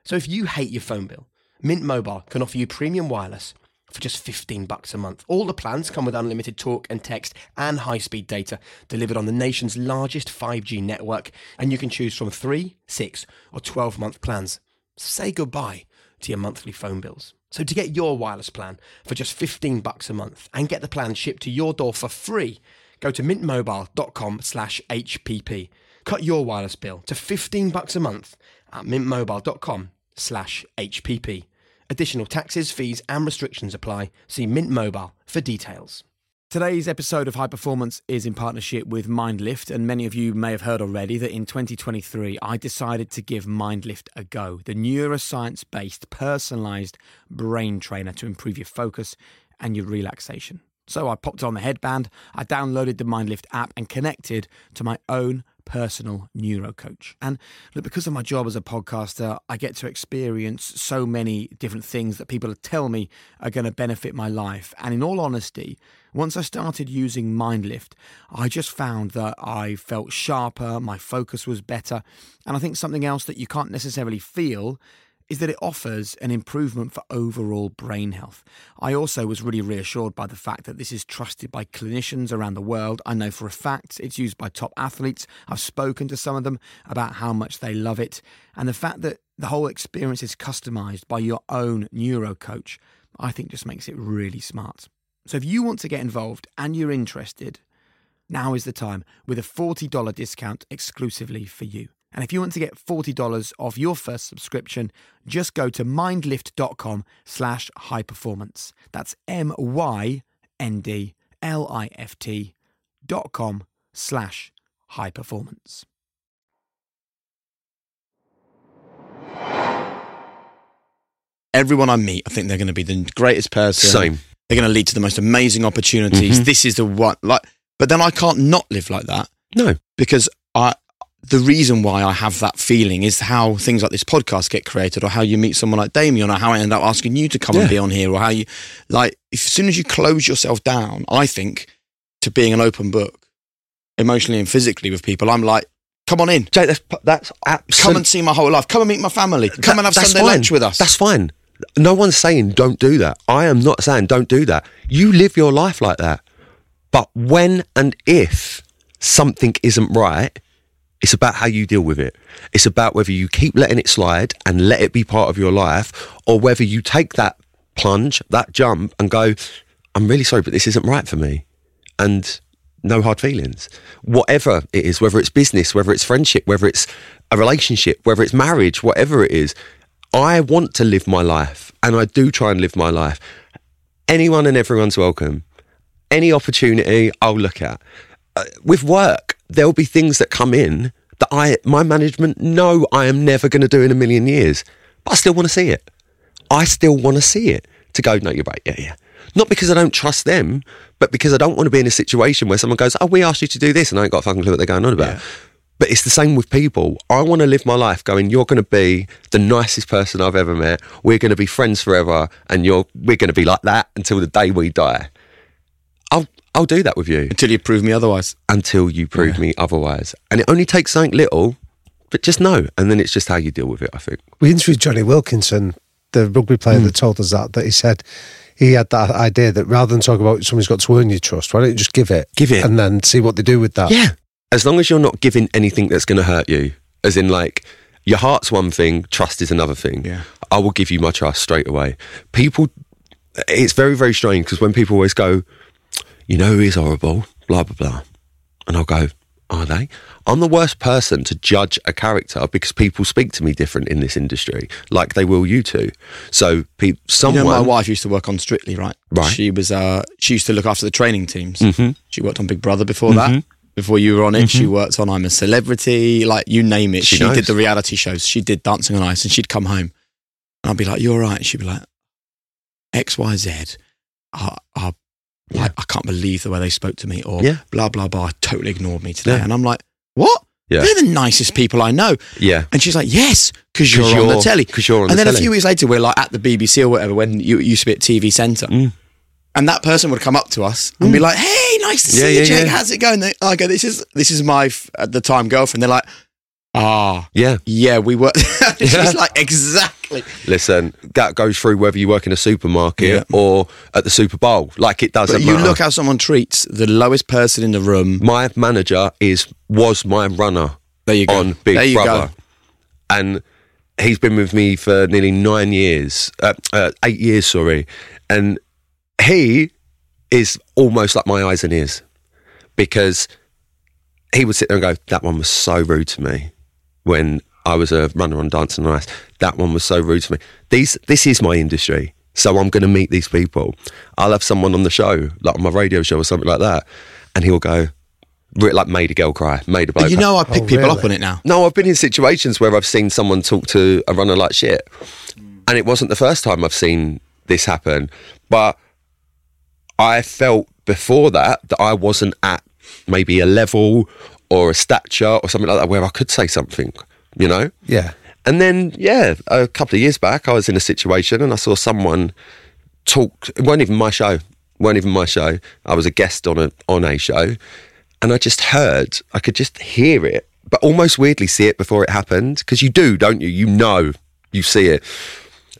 So if you hate your phone bill, Mint Mobile can offer you premium wireless for just 15 bucks a month. All the plans come with unlimited talk and text and high-speed data delivered on the nation's largest 5G network, and you can choose from 3, 6, or 12-month plans. Say goodbye to your monthly phone bills. So to get your wireless plan for just 15 bucks a month and get the plan shipped to your door for free, go to mintmobile.com slash HPP. Cut your wireless bill to 15 bucks a month at mintmobile.com slash HPP. Additional taxes, fees, and restrictions apply. See Mint Mobile for details. Today's episode of High Performance is in partnership with Myndlift, and many of you may have heard already that in 2023 I decided to give Myndlift a go, the neuroscience based personalized brain trainer to improve your focus and your relaxation. So I popped on the headband, I downloaded the Myndlift app, and connected to my own personal neuro coach. And look, because of my job as a podcaster, I get to experience so many different things that people tell me are going to benefit my life. And in all honesty, once I started using Myndlift, I just found that I felt sharper, my focus was better. And I think something else that you can't necessarily feel is that it offers an improvement for overall brain health. I also was really reassured by the fact that this is trusted by clinicians around the world. I know for a fact it's used by top athletes. I've spoken to some of them about how much they love it. And the fact that the whole experience is customized by your own neuro coach, I think just makes it really smart. So if you want to get involved and you're interested, now is the time with a $40 discount exclusively for you. And if you want to get $40 off your first subscription, just go to myndlift.com slash high performance. That's M-Y-N-D-L-I-F-T dot com slash high performance. Everyone I meet, I think they're going to be the greatest person. Same. They're going to lead to the most amazing opportunities. Mm-hmm. This is the one, like, but then I can't not live like that No. because I the reason why I have that feeling is how things like this podcast get created, or how you meet someone like Damian, or how I end up asking you to come and be on here, or how you like. If, as soon as you close yourself down, I think to being an open book, emotionally and physically with people, I'm like, come on in, Jake, that's, that's come and see my whole life, come and meet my family, come and have Sunday fine. lunch with us. That's fine. No one's saying don't do that. I am not saying don't do that. You live your life like that. But when and if something isn't right, it's about how you deal with it. It's about whether you keep letting it slide and let it be part of your life, or whether you take that plunge, that jump, and go, I'm really sorry, but this isn't right for me. And no hard feelings. Whatever it is, whether it's business, whether it's friendship, whether it's a relationship, whether it's marriage, whatever it is, I want to live my life and I do try and live my life. Anyone and everyone's welcome. Any opportunity I'll look at. Uh, with work, there'll be things that come in that I, my management know I am never going to do in a million years, but I still want to see it. I still want to see it to go, no, you're right. Yeah, yeah. Not because I don't trust them, but because I don't want to be in a situation where someone goes, oh, we asked you to do this, and I ain't got a fucking clue what they're going on about. But it's the same with people. I want to live my life going, you're going to be the nicest person I've ever met. We're going to be friends forever, and you're we're going to be like that until the day we die. I'll I'll do that with you Until you prove me otherwise. until you prove me otherwise. And it only takes something little, but just know. And then it's just how you deal with it, I think. We interviewed Jonny Wilkinson, the rugby player Hmm. that told us that, that he said he had that idea that rather than talk about somebody's got to earn your trust, why don't you just give it? Give it. And then see what they do with that. Yeah. As long as you're not giving anything that's going to hurt you, as in like your heart's one thing, trust is another thing. Yeah. I will give you my trust straight away. People, it's very, very strange because when people always go, you know who is horrible, blah, blah, blah. And I'll go, are they? I'm the worst person to judge a character because people speak to me different in this industry, like they will you two. So, pe- You someone. know, my wife used to work on Strictly, right? Right. She was. Uh, she used to look after the training teams. Mhm. She worked on Big Brother before that. Before you were on it, she worked on I'm a Celebrity, like you name it. Mm-hmm. She She, did the reality shows. She did Dancing on Ice, and she'd come home, and I'd be like, "You're right." She'd be like, "X, Y, Z, are, are like, I can't believe the way they spoke to me," or Yeah. blah blah blah. Totally ignored me today, Yeah. and I'm like, "What? Yeah. They're the nicest people I know." yeah. And she's like, "Yes, because you're, on the telly. Because you're on and the then a few weeks later, we're like at the BBC or whatever when you used to be at TV Centre, Mm. and that person would come up to us and be like, "Hey, nice to see Yeah, you, Jake. How's it going?" They, I go, "This is this is my f- at the time girlfriend." They're like, "Ah, Yeah. yeah, we were." Yeah. She's like, "Exactly." Listen, that goes through whether you work in a supermarket Yeah. or at the Super Bowl. Like it doesn't But you matter. look how someone treats the lowest person in the room. my manager is was my runner There you go. on Big There you Brother, go. and he's been with me for nearly nine years, uh, uh, eight years, sorry, and he is almost like my eyes and ears because he would sit there and go, "That one was so rude to me." When I was a runner on Dancing on Ice, that one was so rude to me. These, this is my industry, so I'm going to meet these people. I'll have someone on the show, like on my radio show or something like that, and he'll go, re- like made a girl cry, made a bloke. But you cry. know, I pick Oh, people up on it now. No, I've been in situations where I've seen someone talk to a runner like shit. And it wasn't the first time I've seen this happen. But I felt before that that I wasn't at maybe a level or a stature or something like that where I could say something, you know? Yeah. And then, yeah, a couple of years back, I was in a situation and I saw someone talk. It wasn't even my show. It wasn't even my show. I was a guest on a on a show, and I just heard. I could just hear it, but almost weirdly see it before it happened because you do, don't you? You know, you see it.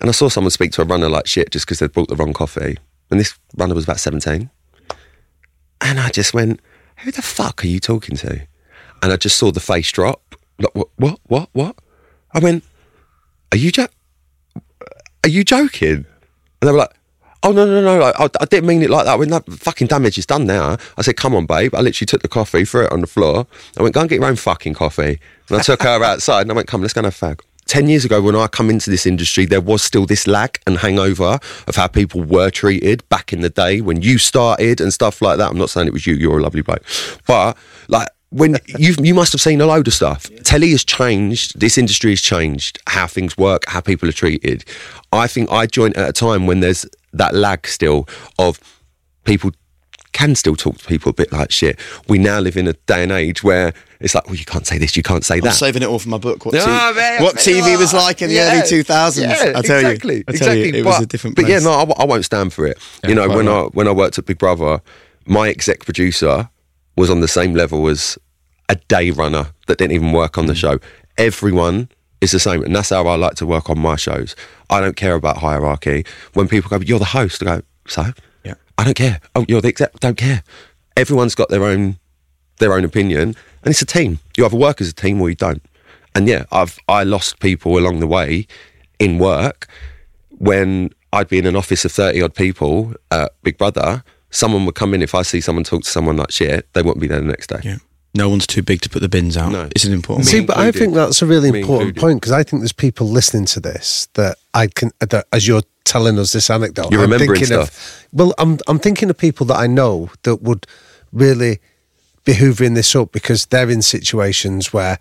And I saw someone speak to a runner like shit just because they'd brought the wrong coffee, and this runner was about seventeen. And I just went, "Who the fuck are you talking to?" And I just saw the face drop. Like, what? What? What? What? I went, "Are you jo- Are you joking?" And they were like, "Oh no, no, no! I, I didn't mean it like that. When that fucking damage is done now." I said, "Come on, babe." I literally took the coffee, threw it on the floor. I went, "Go and get your own fucking coffee." And I took her outside, and I went, "Come, let's go and have a fag." Ten years ago, when I come into this industry, there was still this lag and hangover of how people were treated back in the day when you started and stuff like that. I'm not saying it was you; you're a lovely bloke, but like when you you must have seen a load of stuff. Telly has changed. This industry has changed. How things work, how people are treated. I think I joined at a time when there's that lag still of people can still talk to people a bit like shit. We now live in a day and age where it's like, well, you can't say this, you can't say that. I'm saving it all for my book. What, Ah, TV, man, what TV was like in the early 2000s. Yeah, I tell exactly, you, I tell exactly. you, it but, was a different But yeah, no, I won't stand for it. Yeah, you know, when right. I when I worked at Big Brother, my exec producer was on the same level as a day runner that didn't even work Mm. on the show. Everyone is the same, and that's how I like to work on my shows. I don't care about hierarchy. When people go, "You're the host," I go, "So." Yeah. I don't care. Oh, you're the exec. Don't care. Everyone's got their own their own opinion, and it's a team. You either work as a team or you don't. And yeah, I've I lost people along the way in work when I'd be in an office of thirty odd people at Big Brother. Someone would come in if I see someone talk to someone like shit. They won't be there the next day. Yeah. No one's too big to put the bins out. No. It's an important. See, but I think that's a really Me important included. point because I think there's people listening to this that I can, that as you're telling us this anecdote, You're I'm remembering thinking Of, well, I'm I'm thinking of people that I know that would really be hoovering this up because they're in situations where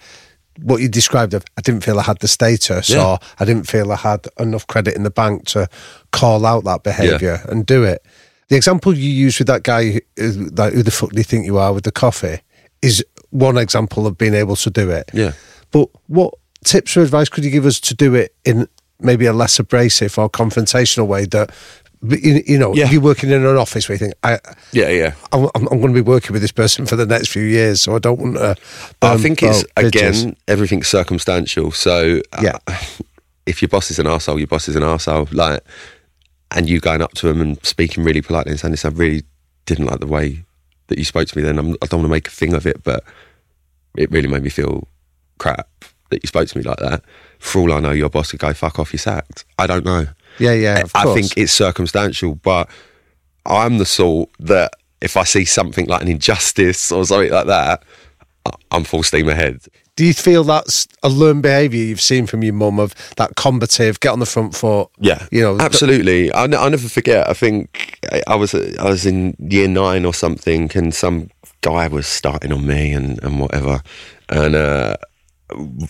what you described of I didn't feel I had the status Yeah. or I didn't feel I had enough credit in the bank to call out that behaviour and do it. The example you use with that guy, who, like, who the fuck do you think you are with the coffee, is one example of being able to do it. Yeah. But what tips or advice could you give us to do it in maybe a less abrasive or confrontational way that, you you know, Yeah. you're working in an office where you think, I, Yeah, yeah. I'm, I'm going to be working with this person for the next few years, so I don't want to. I think it's again everything's circumstantial. So uh, Yeah. if your boss is an arsehole, your boss is an arsehole. Like, and you going up to him and speaking really politely and saying, this I really didn't like the way that you spoke to me." Then I'm, I don't want to make a thing of it, but it really made me feel crap that you spoke to me like that. For all I know, your boss could go fuck off. You're sacked. I don't know. Yeah, yeah, I course. think it's circumstantial, but I'm the sort that if I see something like an injustice or something like that, I'm full steam ahead. Do you feel that's a learned behaviour you've seen from your mum of that combative, get on the front foot? Yeah, you know, th- absolutely. I, n- I never forget. I think I- I was I was in year nine or something, and some guy was starting on me and and whatever. And uh,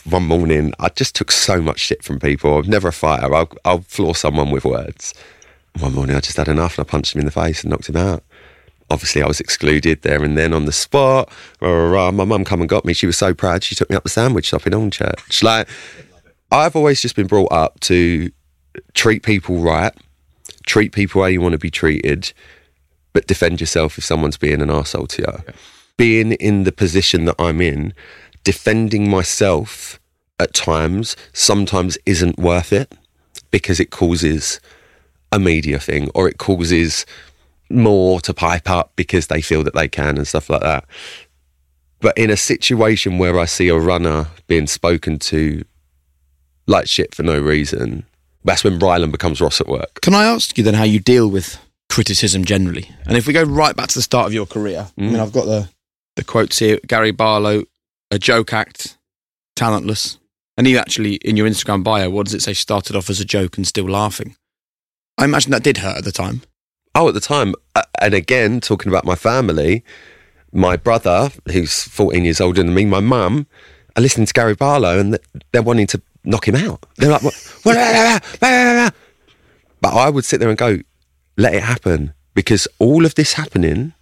one morning, I just took so much shit from people. I'm never a fighter. I'll, I'll floor someone with words. One morning, I just had enough, and I punched him in the face and knocked him out. Obviously, I was excluded there and then on the spot. My mum come and got me. She was so proud. She took me up the sandwich shop in Hornchurch. Like, I've always just been brought up to treat people right, treat people how you want to be treated, but defend yourself if someone's being an arsehole to you. Being in the position that I'm in, defending myself at times sometimes isn't worth it because it causes a media thing or it causes more to pipe up because they feel that they can and stuff like that. But in a situation where I see a runner being spoken to like shit for no reason, that's when Rylan becomes Ross at work. Can I ask you then how you deal with criticism generally? And if we go right back to the start of your career, I mean, mm. I've got the, the quotes here Gary Barlow, a joke act, talentless. And you actually, in your Instagram bio, what does it say? Started off as a joke and still laughing. I imagine that did hurt at the time. Oh, at the time, uh, and again, talking about my family, my brother, who's 14 years older than me, my mum, are listening to Gary Barlow and they're wanting to knock him out. They're like, but I would sit there and go, let it happen because all of this happening,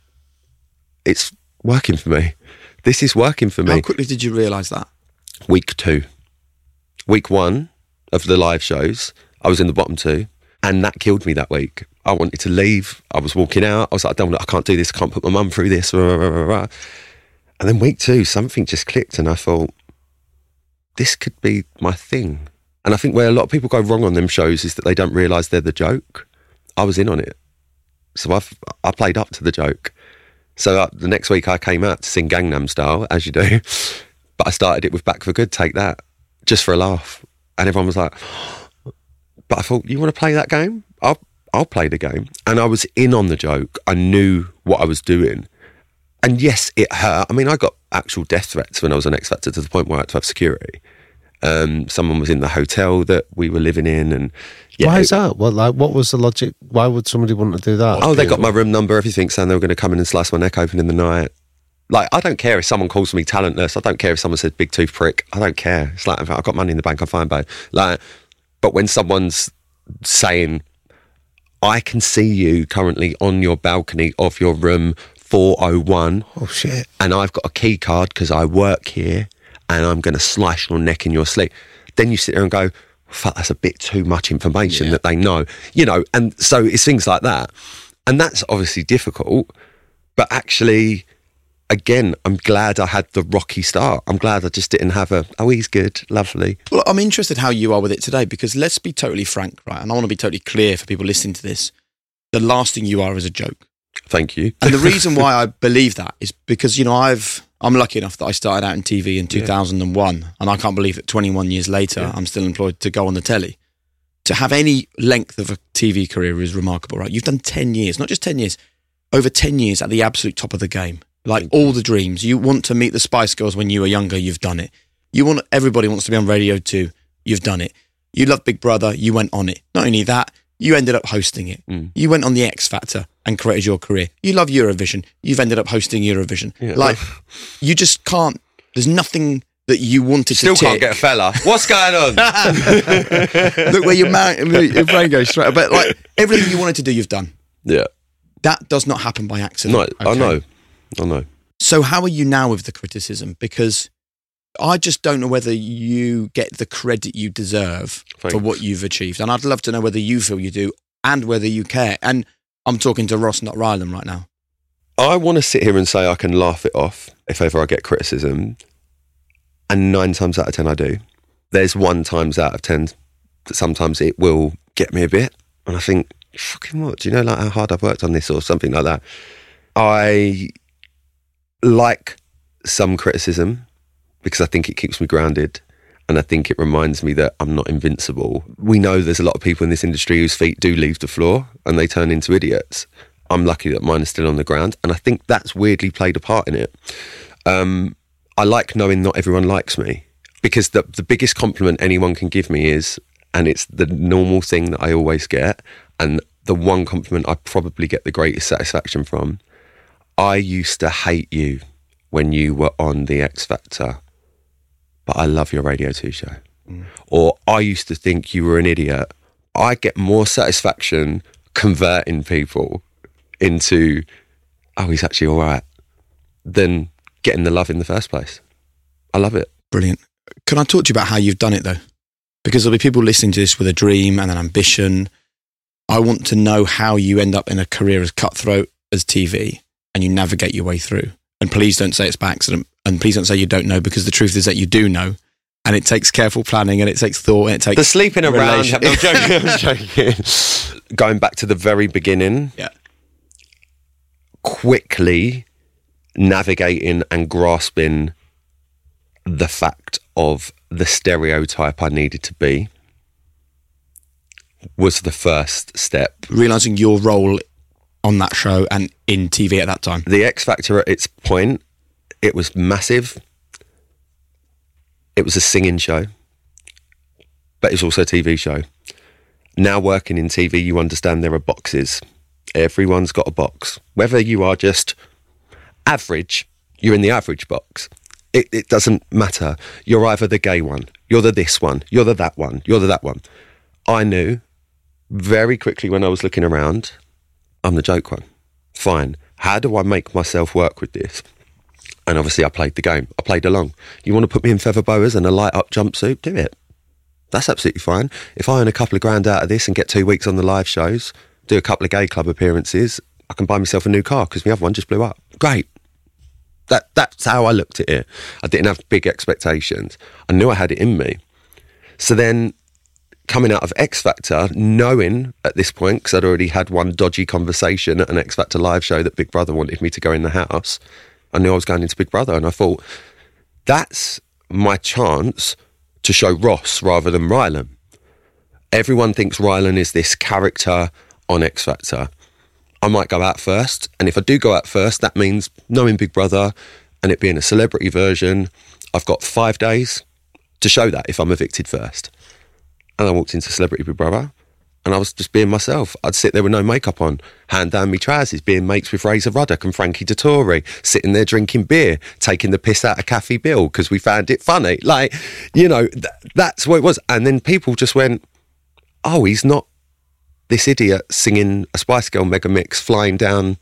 it's working for me. This is working for me. How quickly did you realise that? week two. Week one of the live shows, I was in the bottom two, and that killed me that week. I wanted to leave. I was walking out. I was like, I don't, I can't do this. I can't put my mum through this. And then week two, something just clicked, and I thought, this could be my thing. And I think where a lot of people go wrong on them shows is that they don't realise they're the joke. I was in on it, so I've I played up to the joke. So uh, the next week I came out to sing Gangnam Style, as you do, but I started it with Back for Good, Take That, just for a laugh. And everyone was like, but I thought, you want to play that game? I'll, I'll play the game. And I was in on the joke. I knew what I was doing. And yes, it hurt. I mean, I got actual death threats when I was on X Factor to the point where I had to have security. Um, someone was in the hotel that we were living in, and yeah, Why is that? Well, like, what was the logic? Why would somebody want to do that? Oh, they got my room number, everything, saying they were going to come in and slice my neck open in the night. Like, I don't care if someone calls me talentless. I don't care if someone says big tooth prick. I don't care. It's like, I've got money in the bank, I'm fine, babe. Like, but when someone's saying, I can see you currently on your balcony of your room 401, Oh shit! and I've got a key card because I work here and I'm going to slice your neck in your sleep. Then you sit there and go, fuck, that's a bit too much information that they know, you know, and so it's things like that. And that's obviously difficult, but actually, again, I'm glad I had the rocky start. I'm glad I just didn't have a, oh, he's good, lovely. Well, I'm interested how you are with it today because let's be totally frank, right? And I want to be totally clear for people listening to this. The last thing you are is a joke. Thank you. And the reason why I believe that is because, you know, I've I'm lucky enough that I started out in TV in 2001 and I can't believe that 21 years later I'm still employed to go on the telly. To have any length of a TV career is remarkable, right? You've done 10 years, not just 10 years, over 10 years at the absolute top of the game. Like all the dreams. You want to meet the Spice Girls when you were younger, you've done it. You want everybody wants to be on radio too, you've done it. You love Big Brother, you went on it. Not only that, you ended up hosting it. Mm. You went on the X Factor and created your career. You love Eurovision. You've ended up hosting Eurovision. Like you just can't. There's nothing. that you wanted Still to Still can't tick. get a fella. What's going on? Look where your, man, your brain goes straight. But like everything you wanted to do, you've done. yeah. That does not happen by accident. No, I know. I know. So how are you now with the criticism? Because I just don't know whether you get the credit you deserve for what you've achieved, and I'd love to know whether you feel you do and whether you care. And I'm talking to Ross, not Rylan, right now. I want to sit here and say I can laugh it off if ever I get criticism. And nine times out of 10, I do. There's one times out of 10 that sometimes it will get me a bit. And I think, fucking what? Do you know like how hard I've worked on this or something like that? I like some criticism because I think it keeps me grounded. And I think it reminds me that I'm not invincible. We know there's a lot of people in this industry whose feet do leave the floor and they turn into idiots. I'm lucky that mine is still on the ground. And I think that's weirdly played a part in it. Um, I like knowing not everyone likes me because the, the biggest compliment anyone can give me is, and it's the normal thing that I always get, and the one compliment I probably get the greatest satisfaction from. I used to hate you when you were on The X Factor, but I love your Radio 2 show. Mm. Or I used to think you were an idiot. I get more satisfaction converting people into, oh, he's actually all right, than getting the love in the first place. I love it. Brilliant. Can I talk to you about how you've done it though? Because there'll be people listening to this with a dream and an ambition. I want to know how you end up in a career as cutthroat as TV and you navigate your way through. And please don't say it's by accident. And please don't say you don't know because the truth is that you do know. And it takes careful planning and it takes thought and it takes The sleeping around. relation- I'm joking. I'm joking. Going back to the very beginning, Yeah. quickly navigating and grasping the fact of the stereotype I needed to be was the first step. Realizing your role on that show and in TV at that time. The X Factor at its point, it was massive. It was a singing show, but it's also a TV show. Now working in TV, you understand there are boxes. Everyone's got a box. Whether you are just average, you're in the average box. It, it doesn't matter. You're either the gay one, you're the this one, you're the that one, you're the that one. I knew very quickly when I was looking around, I'm the joke one. Fine. How do I make myself work with this? And obviously, I played the game. I played along. You want to put me in feather boas and a light up jumpsuit? Do it. That's absolutely fine. If I earn a couple of grand out of this and get two weeks on the live shows, do a couple of gay club appearances, I can buy myself a new car because my other one just blew up. Great. That that's how I looked at it. I didn't have big expectations. I knew I had it in me. So then coming out of X Factor, knowing at this point, because I'd already had one dodgy conversation at an X Factor live show that Big Brother wanted me to go in the house, I knew I was going into Big Brother. And I thought, that's my chance to show Ross rather than Rylan. Everyone thinks Rylan is this character on X Factor. I might go out first. And if I do go out first, that means knowing Big Brother and it being a celebrity version, I've got five days to show that if I'm evicted first. And I walked into Celebrity Big Brother and I was just being myself. I'd sit there with no makeup on, hand down me trousers, being mates with Razor Ruddock and Frankie Dettori, sitting there drinking beer, taking the piss out of Kathy Bill because we found it funny. Like, you know, th- that's what it was. And then people just went, oh, he's not this idiot singing a Spice Girl mega mix flying down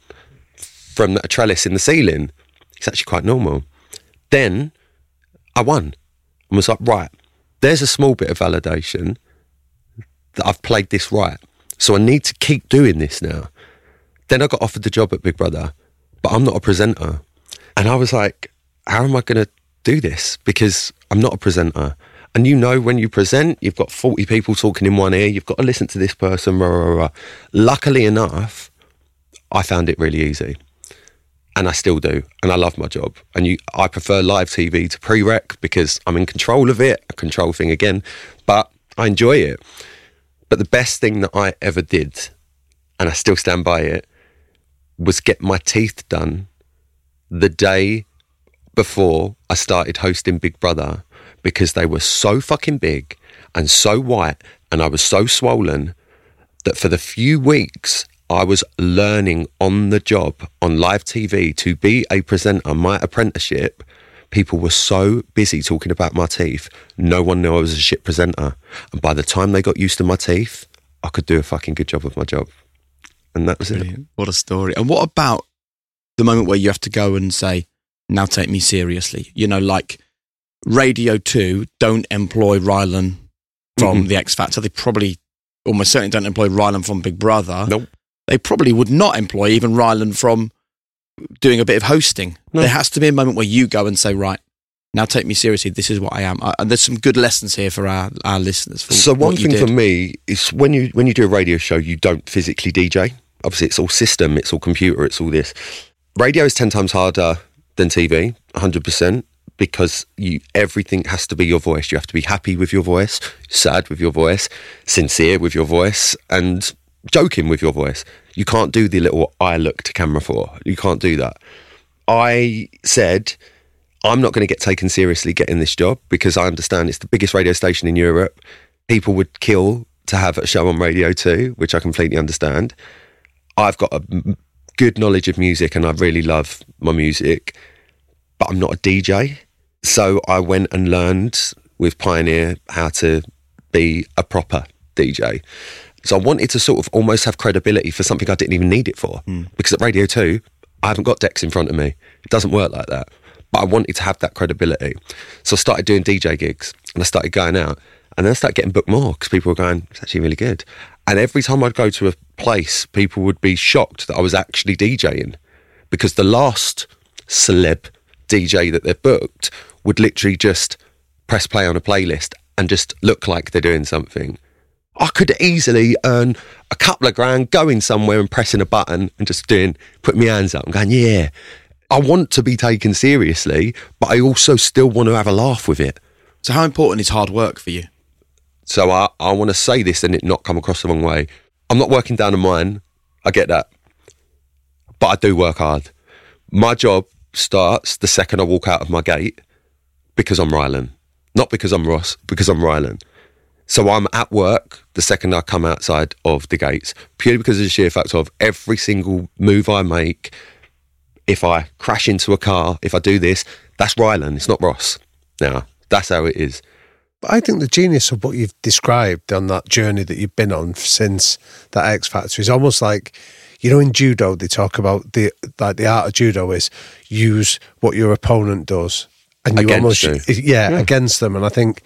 from a trellis in the ceiling. It's actually quite normal. Then I won and was like, right, there's a small bit of validation that I've played this right. So I need to keep doing this now. Then I got offered the job at Big Brother, but I'm not a presenter. And I was like, how am I going to do this? Because I'm not a presenter. And you know, when you present, you've got 40 people talking in one ear, you've got to listen to this person. Rah, rah, rah. Luckily enough, I found it really easy. And I still do. And I love my job. And you, I prefer live TV to pre-rec because I'm in control of it, a control thing again, but I enjoy it. But the best thing that I ever did, and I still stand by it, was get my teeth done the day before I started hosting Big Brother because they were so fucking big and so white and I was so swollen that for the few weeks I was learning on the job on live TV to be a presenter, my apprenticeship, People were so busy talking about my teeth, no one knew I was a shit presenter. And by the time they got used to my teeth, I could do a fucking good job of my job. And that was it. What a story. And what about the moment where you have to go and say, now take me seriously? You know, like Radio 2 don't employ Rylan from Mhm. The X Factor. They probably almost certainly don't employ Rylan from Big Brother. Nope. They probably would not employ even Rylan from doing a bit of hosting. No. There has to be a moment where you go and say, right, now take me seriously. This is what I am. Uh, and there's some good lessons here for our, our listeners. For So one thing for me is when you when you do a radio show, you don't physically DJ. Obviously, it's all system, it's all computer, it's all this. Radio is ten times harder than TV, hundred percent, because you everything has to be your voice. You have to be happy with your voice, sad with your voice, sincere with your voice, and joking with your voice. You can't do the little I look to camera for. You can't do that. I said I'm not going to get taken seriously getting this job because I understand it's the biggest radio station in Europe. People would kill to have a show on Radio 2, which I completely understand. I've got a good knowledge of music and I really love my music, but I'm not a DJ. So I went and learned with Pioneer how to be a proper DJ. So I wanted to sort of almost have credibility for something I didn't even need it for. Hmm. Because at Radio 2, I haven't got decks in front of me. It doesn't work like that. But I wanted to have that credibility. So I started doing DJ gigs and I started going out. And then I started getting booked more because people were going, it's actually really good. And every time I'd go to a place, people would be shocked that I was actually DJing because the last celeb DJ that they've booked would literally just press play on a playlist and just look like they're doing something. I could easily earn a couple of grand going somewhere and pressing a button and just doing, putting my hands up and going, yeah. I want to be taken seriously, but I also still want to have a laugh with it. So how important is hard work for you? So I, I want to say this and it not come across the wrong way. I'm not working down a mine. I get that. But I do work hard. My job starts the second I walk out of my gate because I'm Rylan. Not because I'm Ross, because I'm Rylan. So I'm at work the second I come outside of the gates, purely because of the sheer fact of every single move I make, if I crash into a car, if I do this, that's Rylan, it's not Ross. Now, that's how it is. But I think the genius of what you've described on that journey that you've been on since that X Factor is almost like, you know, in judo they talk about the like the art of judo is use what your opponent does, and you Against almost you. yeah, against them. And I think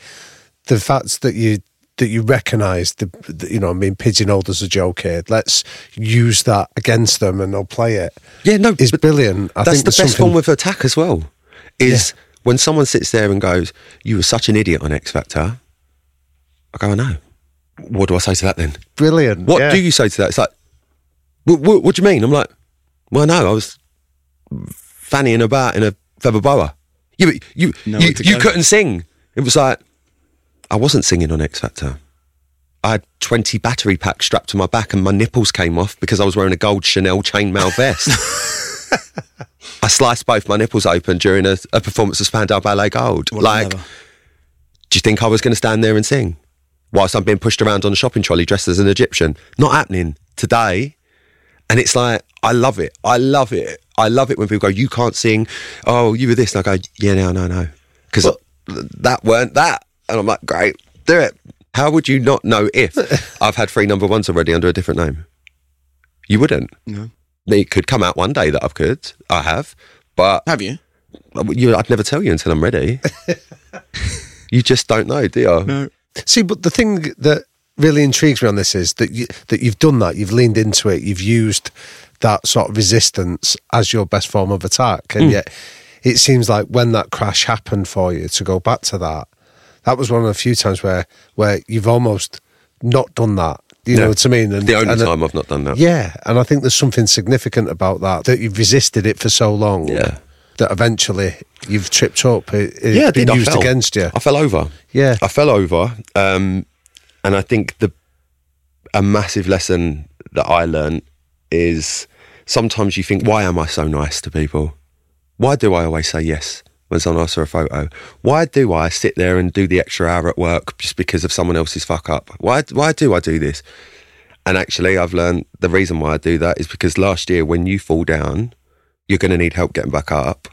the fact that you that you recognise the, the you know I mean pigeonholed as a joke here. Let's use that against them, and they'll play it. Yeah, no, is but brilliant. I That's think the best something- form of attack as well. Is when someone sits there and goes, "You were such an idiot on X Factor." I go, "I know." What do I say to that then? brilliant. What yeah. do you say to that? It's like, what, what, what do you mean? I'm like, well, no, I was fannying about in a feather boa. You, you, you, you, you couldn't sing. It was like, I wasn't singing on X Factor. I had 20 battery packs strapped to my back and my nipples came off because I was wearing a gold Chanel chainmail vest. I sliced both my nipples open during a, a performance of Spandau Ballet Gold. Like, do you think I was going to stand there and sing whilst I'm being pushed around on a shopping trolley dressed as an Egyptian? Not happening today. And it's like, I love it. I love it. I love it when people go, you can't sing. Oh, you were this. And I go, yeah, no, no, no. Because that weren't that. And I'm like, great, do it. How would you not know if I've had three number ones already under a different name? You wouldn't. No. It could come out one day that I've could. I have. But Have you? you, I'd never tell you until I'm ready. you just don't know, do you? No. See, but the thing that really intrigues me on this is that you, that you've done that. You've leaned into it. You've used that sort of resistance as your best form of attack, and hmm. yet it seems like when that crash happened for you, to go back to that, that was one of the few times where where you've almost not done that. You know what I mean? And, The only and, time I've not done that. Yeah, and I think there's something significant about that that you've resisted it for so long. Yeah. That eventually you've tripped up. It, it's yeah, been used against you. I fell over. Yeah. I fell over, um, and I think the a massive lesson that I learned is sometimes you think, why am I so nice to people? Why do I always say yes when someone asks for a photo? Why do I sit there and do the extra hour at work just because of someone else's fuck up? Why why do I do this? And actually, I've learned the reason why I do that is because last year, when you fall down, you're going to need help getting back up.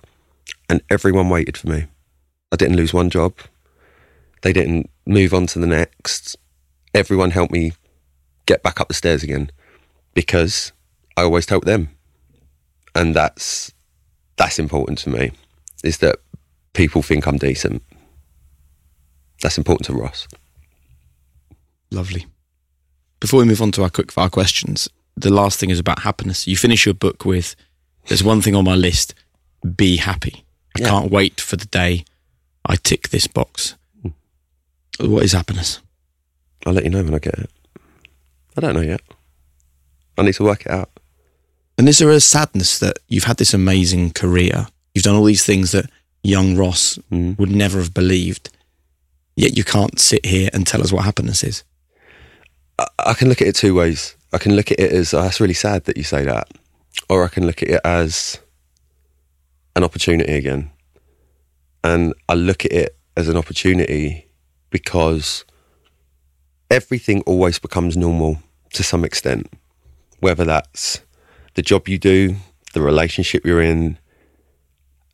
and everyone waited for me. I didn't lose one job. They didn't move on to the next. Everyone helped me get back up the stairs again because I always help them. And that's that's important to me is that people think I'm decent. That's important to Ross. Lovely. Before we move on to our quick fire questions, the last thing is about happiness. You finish your book with there's one thing on my list be happy. I Yeah. can't wait for the day I tick this box. What is happiness? I'll let you know when I get it. I don't know yet. I need to work it out. And is there a sadness that you've had this amazing career? You've done all these things that young Ross Mm. would never have believed, yet you can't sit here and tell us what happiness is. I, I can look at it two ways. I can look at it as oh, that's really sad that you say that, or I can look at it as an opportunity again. And I look at it as an opportunity because everything always becomes normal to some extent, whether that's the job you do, the relationship you're in,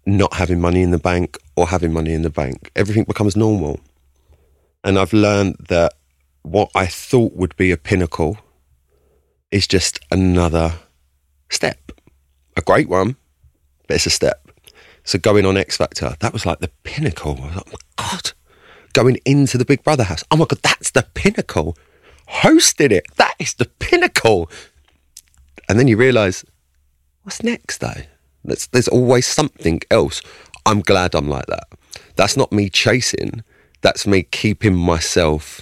not having money in the bank or having money in the bank. Everything becomes normal. And I've learned that what I thought would be a pinnacle is just another step. A great one, but it's a step. So going on X Factor, that was like the pinnacle. I was like, oh my God. Going into the Big Brother house, oh my God, that's the pinnacle. Hosting it, that is the pinnacle. And then you realise, what's next though? There's, always something else. I'm glad I'm like that. That's not me chasing. That's me keeping myself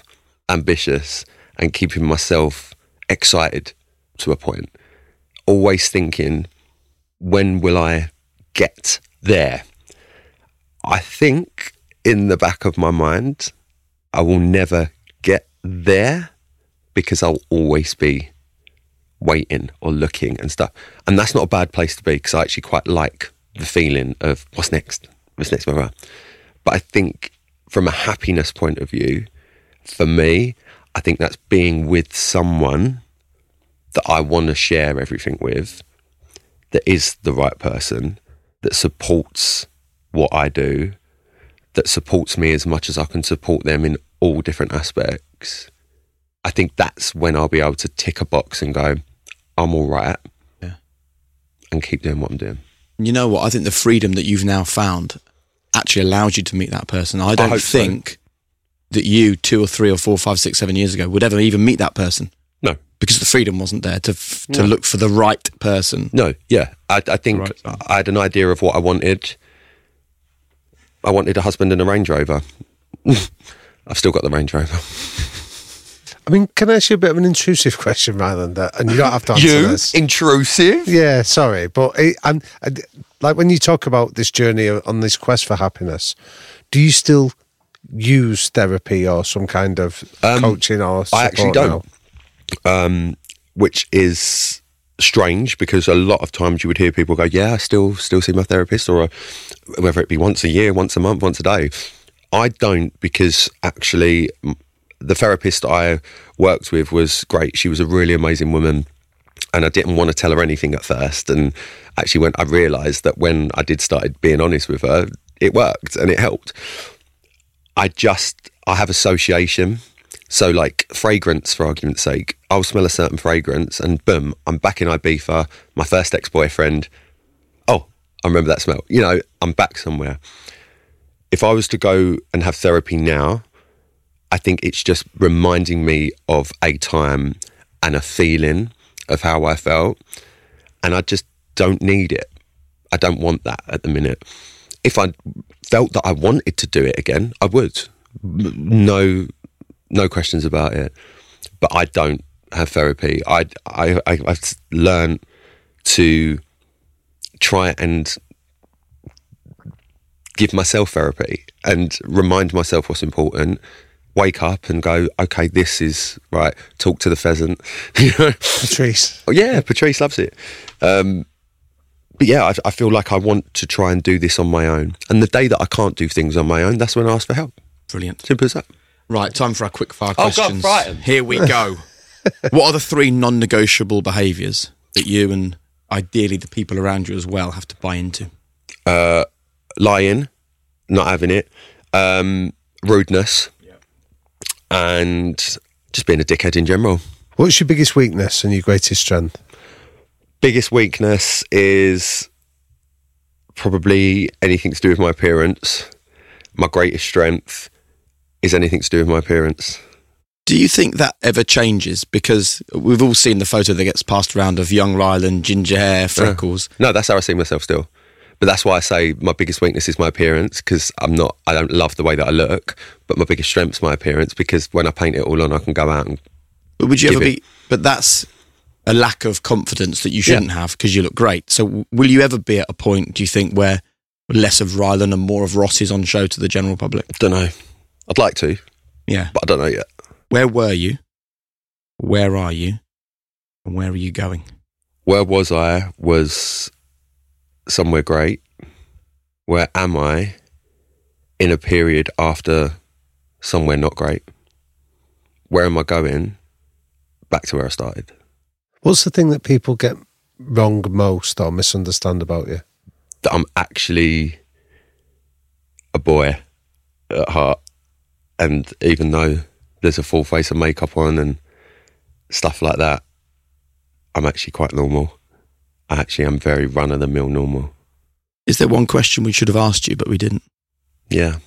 ambitious and keeping myself excited to a point. Always thinking, when will I get there? I think in the back of my mind, I will never get there because I'll always be waiting or looking and stuff. And that's not a bad place to be because I actually quite like the feeling of what's next, what's next, blah, blah. But I think from a happiness point of view, for me, I think that's being with someone that I want to share everything with, that is the right person, that supports what I do, that supports me as much as I can support them in all different aspects. I think that's when I'll be able to tick a box and go, I'm all right. Yeah. And keep doing what I'm doing. You know what? I think the freedom that you've now found actually allows you to meet that person. I don't so. think that you two or three or four, five, six, seven years ago would ever even meet that person No, because the freedom wasn't there to f- to No. look for the right person. no, yeah. I, I think Right, I had an idea of what I wanted. I wanted a husband and a Range Rover. I've still got the Range Rover. I mean, can I ask you a bit of an intrusive question rather than that? And you don't have to answer this. intrusive? Yeah, sorry, but it, I'm I, like when you talk about this journey on this quest for happiness, do you still use therapy or some kind of coaching or support Um, I actually don't. Um, which is strange because a lot of times you would hear people go, "Yeah, I still still see my therapist," or whether it be once a year, once a month, once a day. I don't because actually the therapist I worked with was great. She was a really amazing woman. And I didn't want to tell her anything at first. And actually, when I realised that when I did started being honest with her, it worked and it helped. I just I have association. So like fragrance, for argument's sake, I'll smell a certain fragrance, and boom, I'm back in Ibiza. My first ex-boyfriend. Oh, I remember that smell. You know, I'm back somewhere. If I was to go and have therapy now, I think it's just reminding me of a time and a feeling of how I felt, and I just don't need it. I don't want that at the minute. If I felt that I wanted to do it again, I would. No, no questions about it. But I don't have therapy. I, I, I I've learned to try and give myself therapy and remind myself what's important. Wake up and go, okay, this is right. Talk to the pheasant. You know? Patrice. Oh, yeah, Patrice loves it. Um, but yeah, I, I feel like I want to try and do this on my own. And the day that I can't do things on my own, that's when I ask for help. Brilliant. Simple as that. Right, time for our quick fire Oh, God, questions. Brighton. Here we go. what are the three non-negotiable behaviours that you and ideally the people around you as well have to buy into? lying, not having it, um, rudeness, and just being a dickhead in general. What's your biggest weakness and your greatest strength? Biggest weakness is probably anything to do with my appearance. My greatest strength is anything to do with my appearance. Do you think that ever changes? Because we've all seen the photo that gets passed around of young Rylan, ginger hair, freckles. No, that's how I see myself still. But that's why I say my biggest weakness is my appearance because I'm not, I don't love the way that I look. But my biggest strength is my appearance because when I paint it all on, I can go out and But would you ever it. be? But that's a lack of confidence that you shouldn't have because you look great. So will you ever be at a point? Do you think where less of Rylan and more of Ross is on show to the general public? don't know. I'd like to, Yeah. but I don't know yet. Where were you? Where are you? And where are you going? Where was I was somewhere great. Where am I in a period after somewhere not great? Where am I going? Back to where I started. What's the thing that people get wrong most or misunderstand about you? That I'm actually a boy at heart. And even though there's a full face of makeup on and stuff like that, I'm actually quite normal. I actually am very run of the mill normal. Is there one question we should have asked you, but we didn't? Yeah,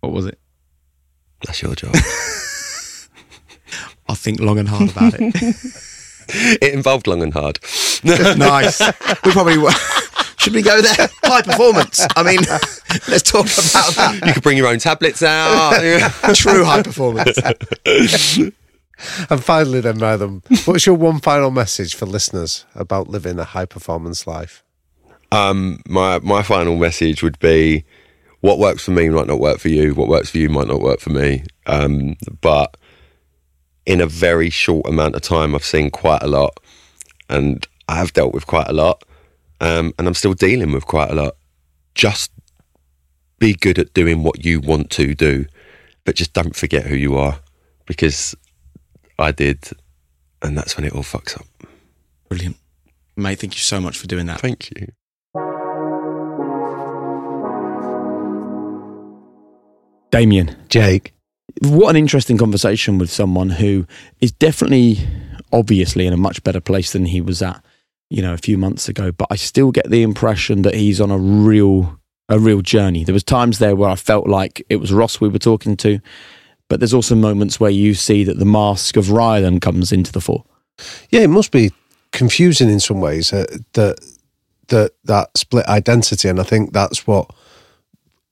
What was it? that's your job. I'll think long and hard about it. it involved long and hard. nice. We probably w- should we go there? High performance. I mean, let's talk about that. You could bring your own tablets out. True high performance. And finally, then, Madam, what's your one final message for listeners about living a high performance life? um, my my final message would be: what works for me might not work for you. What works for you might not work for me. Um, but in a very short amount of time, I've seen quite a lot, and I have dealt with quite a lot, um, and I'm still dealing with quite a lot. Just be good at doing what you want to do, but just don't forget who you are, because I did, and that's when it all fucks up. Brilliant. Mate, thank you so much for doing that. Thank you. Damian. Jake. What an interesting conversation with someone who is definitely, obviously, in a much better place than he was at, you know, a few months ago. But I still get the impression that he's on a real, a real journey. There was times there where I felt like it was Ross we were talking to, but there's also moments where you see that the mask of Rylan comes into the fore. Yeah, it must be confusing in some ways uh, that that that split identity, and I think that's what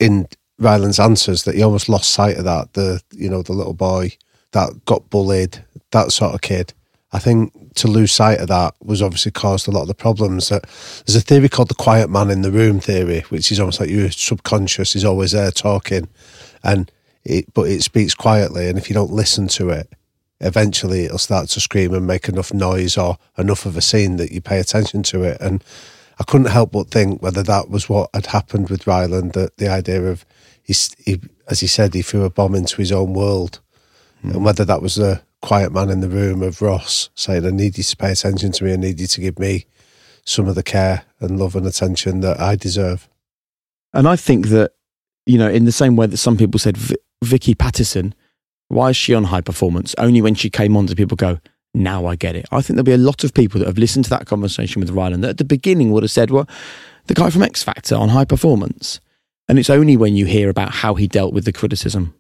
in Rylan's answers that he almost lost sight of that. The you know the little boy that got bullied, that sort of kid. I think to lose sight of that was obviously caused a lot of the problems. That there's a theory called the quiet man in the room theory, which is almost like your subconscious is always there talking, and it but it speaks quietly, and if you don't listen to it, eventually it'll start to scream and make enough noise or enough of a scene that you pay attention to it. And I couldn't help but think whether that was what had happened with Rylan, that the idea of, he's, he, as he said, he threw a bomb into his own world. Hmm. And whether that was the quiet man in the room of Ross saying, I need you to pay attention to me, I need you to give me some of the care and love and attention that I deserve. And I think that, you know, in the same way that some people said Vicky Pattison, why is she on high performance? Only when she came on do people go, now I get it. I think there'll be a lot of people that have listened to that conversation with Rylan that at the beginning would have said, well, the guy from X Factor on high performance. And it's only when you hear about how he dealt with the criticism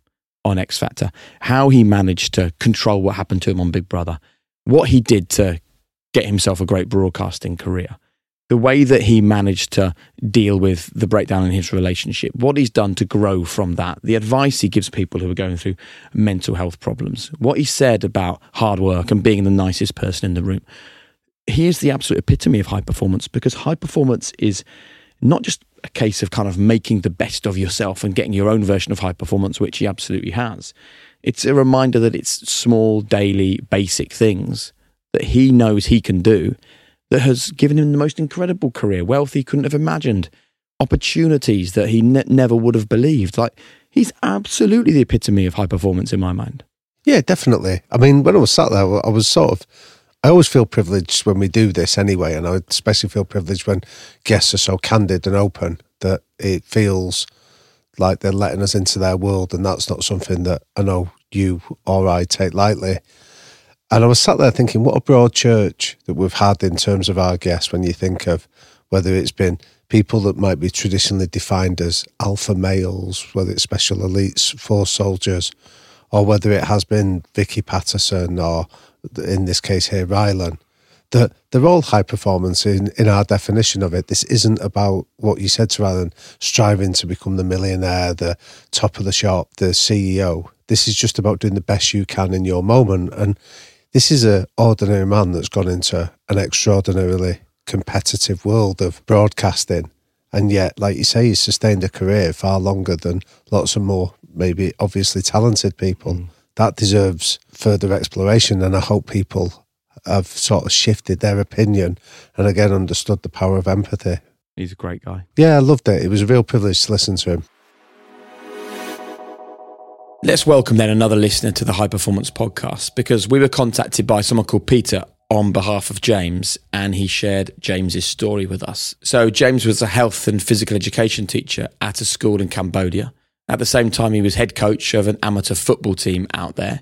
on X Factor, how he managed to control what happened to him on Big Brother, what he did to get himself a great broadcasting career, the way that he managed to deal with the breakdown in his relationship, what he's done to grow from that, the advice he gives people who are going through mental health problems, what he said about hard work and being the nicest person in the room. He is the absolute epitome of high performance because high performance is not just a case of kind of making the best of yourself and getting your own version of high performance, which he absolutely has. It's a reminder that it's small, daily, basic things that he knows he can do that has given him the most incredible career, wealth he couldn't have imagined, opportunities that he ne- never would have believed. Like, he's absolutely the epitome of high performance in my mind. Yeah, definitely. I mean, when I was sat there, I was sort of, I always feel privileged when we do this anyway, and I especially feel privileged when guests are so candid and open that it feels like they're letting us into their world, and that's not something that I know you or I take lightly. And I was sat there thinking, what a broad church that we've had in terms of our guests when you think of whether it's been people that might be traditionally defined as alpha males, whether it's special elites, force soldiers, or whether it has been Vicky Pattison or in this case here, Rylan, that they're all high performance in, in our definition of it. This isn't about what you said to Rylan, striving to become the millionaire, the top of the shop, the CEO. This is just about doing the best you can in your moment. And this is an ordinary man that's gone into an extraordinarily competitive world of broadcasting. And yet, like you say, he's sustained a career far longer than lots of more, maybe obviously talented people. Mm. That deserves further exploration. And I hope people have sort of shifted their opinion and again understood the power of empathy. He's a great guy. Yeah, I loved it. It was a real privilege to listen to him. Let's welcome then another listener to the High Performance Podcast because we were contacted by someone called Peter on behalf of James and he shared James's story with us. So James was a health and physical education teacher at a school in Cambodia. At the same time he was head coach of an amateur football team out there.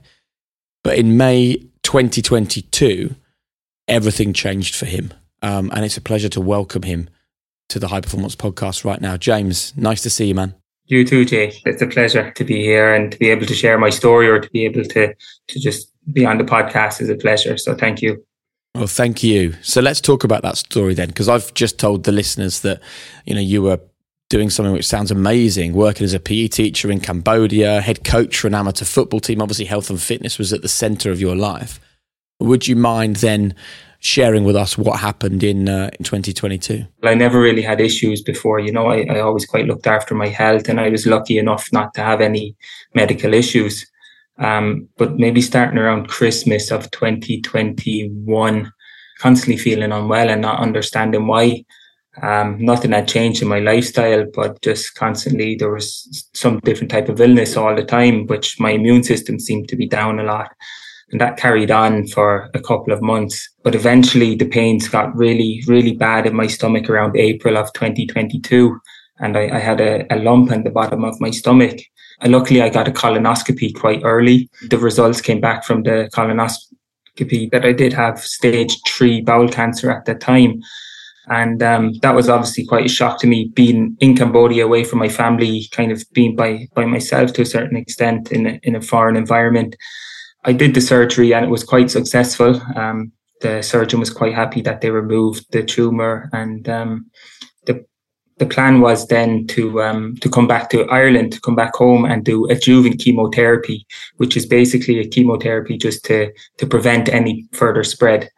But in May 2022 everything changed for him. Um, and it's a pleasure to welcome him to the High Performance Podcast right now. James, nice to see you, man. You too, Jay. It's a pleasure to be here and to be able to share my story or to be able to to just be on the podcast is a pleasure. So thank you. Well, thank you. So let's talk about that story then, because I've just told the listeners that you know you were doing something which sounds amazing, working as a PE teacher in Cambodia, head coach for an amateur football team. Obviously, health and fitness was at the centre of your life. Would you mind then sharing with us what happened in uh, in 2022? I never really had issues before. You know, I, I always quite looked after my health, and I was lucky enough not to have any medical issues. Um, but maybe starting around Christmas of 2021, constantly feeling unwell and not understanding why. Um, nothing had changed in my lifestyle, but just constantly there was some different type of illness all the time, which my immune system seemed to be down a lot. And that carried on for a couple of months. But eventually the pains got really, really bad in my stomach around April of 2022. And I, I had a, a lump in the bottom of my stomach. And luckily I got a colonoscopy quite early. The results came back from the colonoscopy that I did have stage three bowel cancer at the time. And um, that was obviously quite a shock to me being in Cambodia away from my family, kind of being by, by myself to a certain extent in a, in a foreign environment. I did the surgery and it was quite successful. Um, the surgeon was quite happy that they removed the tumor, and um, the the plan was then to um, to come back to Ireland, to come back home and do adjuvant chemotherapy, which is basically a chemotherapy just to to prevent any further spread.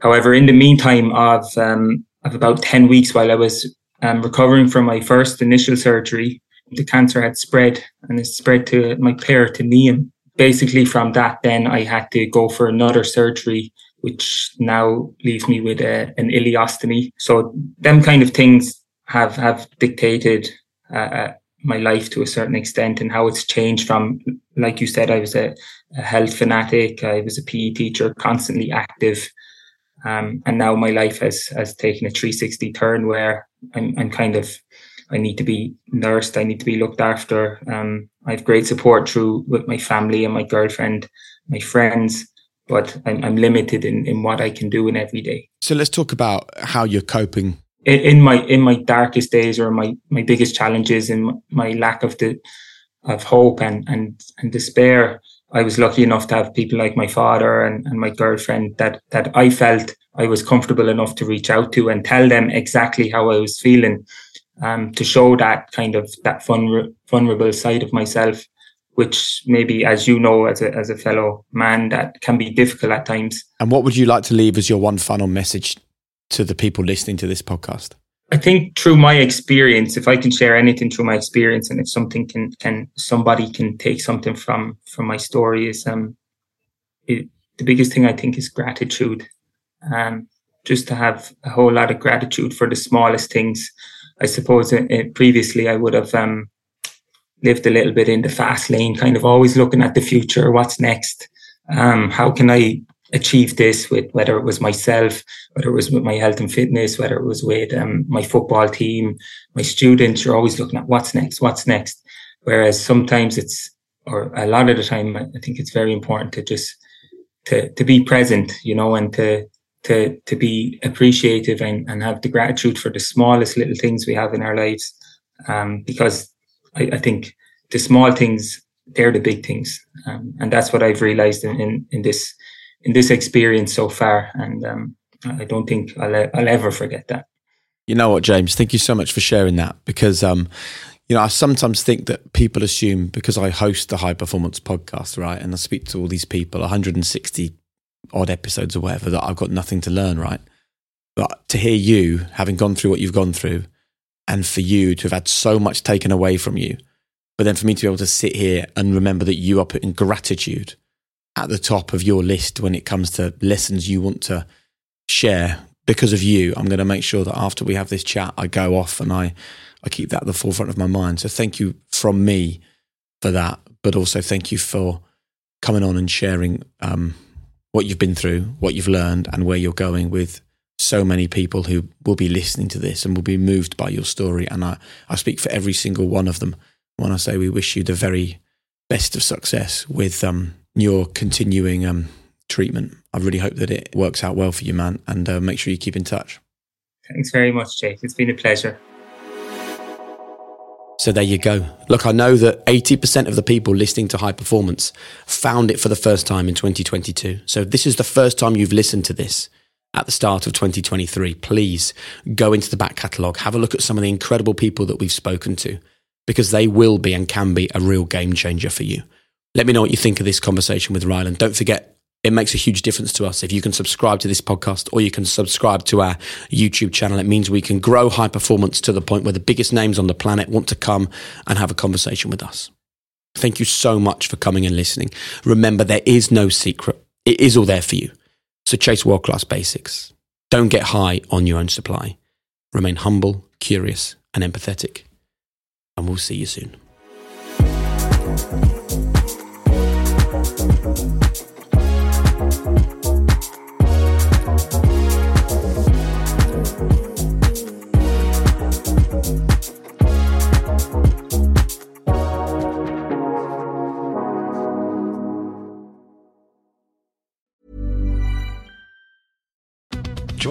However, in the meantime of um, of about ten weeks, while I was um, recovering from my first initial surgery, the cancer had spread and it spread to my peritoneum basically from that, then I had to go for another surgery, which now leaves me with a, an ileostomy. So them kind of things have have dictated uh, uh, my life to a certain extent and how it's changed from, like you said, I was a, a health fanatic. I was a PE teacher, constantly active. Um, and now my life has, has taken a 360 turn where I'm, I'm kind of I need to be nursed. I need to be looked after. Um, I have great support through with my family and my girlfriend, my friends, but I'm, I'm limited in, in what I can do in every day. So let's talk about how you're coping. In, in my in my darkest days or my my biggest challenges and my lack of the of hope and and and despair, I was lucky enough to have people like my father and, and my girlfriend that that I felt I was comfortable enough to reach out to and tell them exactly how I was feeling um, to show that kind of that vulnerable side of myself, which maybe, as you know, as a as a fellow man, that can be difficult at times. And what would you like to leave as your one final message to the people listening to this podcast? I think through my experience, if I can share anything through my experience, and if something can can somebody can take something from from my story, is um, it, the biggest thing I think is gratitude. Um, just to have a whole lot of gratitude for the smallest things I suppose uh, uh, previously I would have um, lived a little bit in the fast lane, kind of always looking at the future, what's next, um, how can I achieve this with whether it was myself, whether it was with my health and fitness, whether it was with um, my football team, my students. You're always looking at what's next, what's next. Whereas sometimes it's, or a lot of the time, I think it's very important to just to to be present, you know, and to to to be appreciative and, and have the gratitude for the smallest little things we have in our lives. Um, because I, I think the small things they're the big things, um, and that's what I've realized in, in, in this in this experience so far. And um, I don't think I'll I'll ever forget that. You know what, James? Thank you so much for sharing that because um, you know, I sometimes think that people assume because I host the high performance podcast, right, and I speak to all these people, 160 odd episodes or whatever, that I've got nothing to learn, right? But to hear you having gone through what you've gone through, and for you to have had so much taken away from you, but then for me to be able to sit here and remember that you are putting gratitude at the top of your list when it comes to lessons you want to share because of you, I'm going to make sure that after we have this chat, I go off and I I keep that at the forefront of my mind. So thank you from me for that, but also thank you for coming on and sharing um, what you've been through, what you've learned, and where you're going with so many people who will be listening to this and will be moved by your story. And I, I speak for every single one of them when I say we wish you the very best of success with um, your continuing um, treatment. I really hope that it works out well for you, man, and uh, make sure you keep in touch. Thanks very much, Jake. It's been a pleasure. So there you go. Look, I know that 80% of the people listening to High Performance found it for the first time in 2022. So this is the first time you've listened to this at the start of 2023. Please go into the back catalogue, have a look at some of the incredible people that we've spoken to, because they will be and can be a real game changer for you. Let me know what you think of this conversation with Rylan. Don't forget, it makes a huge difference to us if you can subscribe to this podcast or you can subscribe to our YouTube channel. It means we can grow high performance to the point where the biggest names on the planet want to come and have a conversation with us. Thank you so much for coming and listening. Remember, there is no secret. It is all there for you. So chase world class basics. Don't get high on your own supply. Remain humble, curious, and empathetic. And we'll see you soon.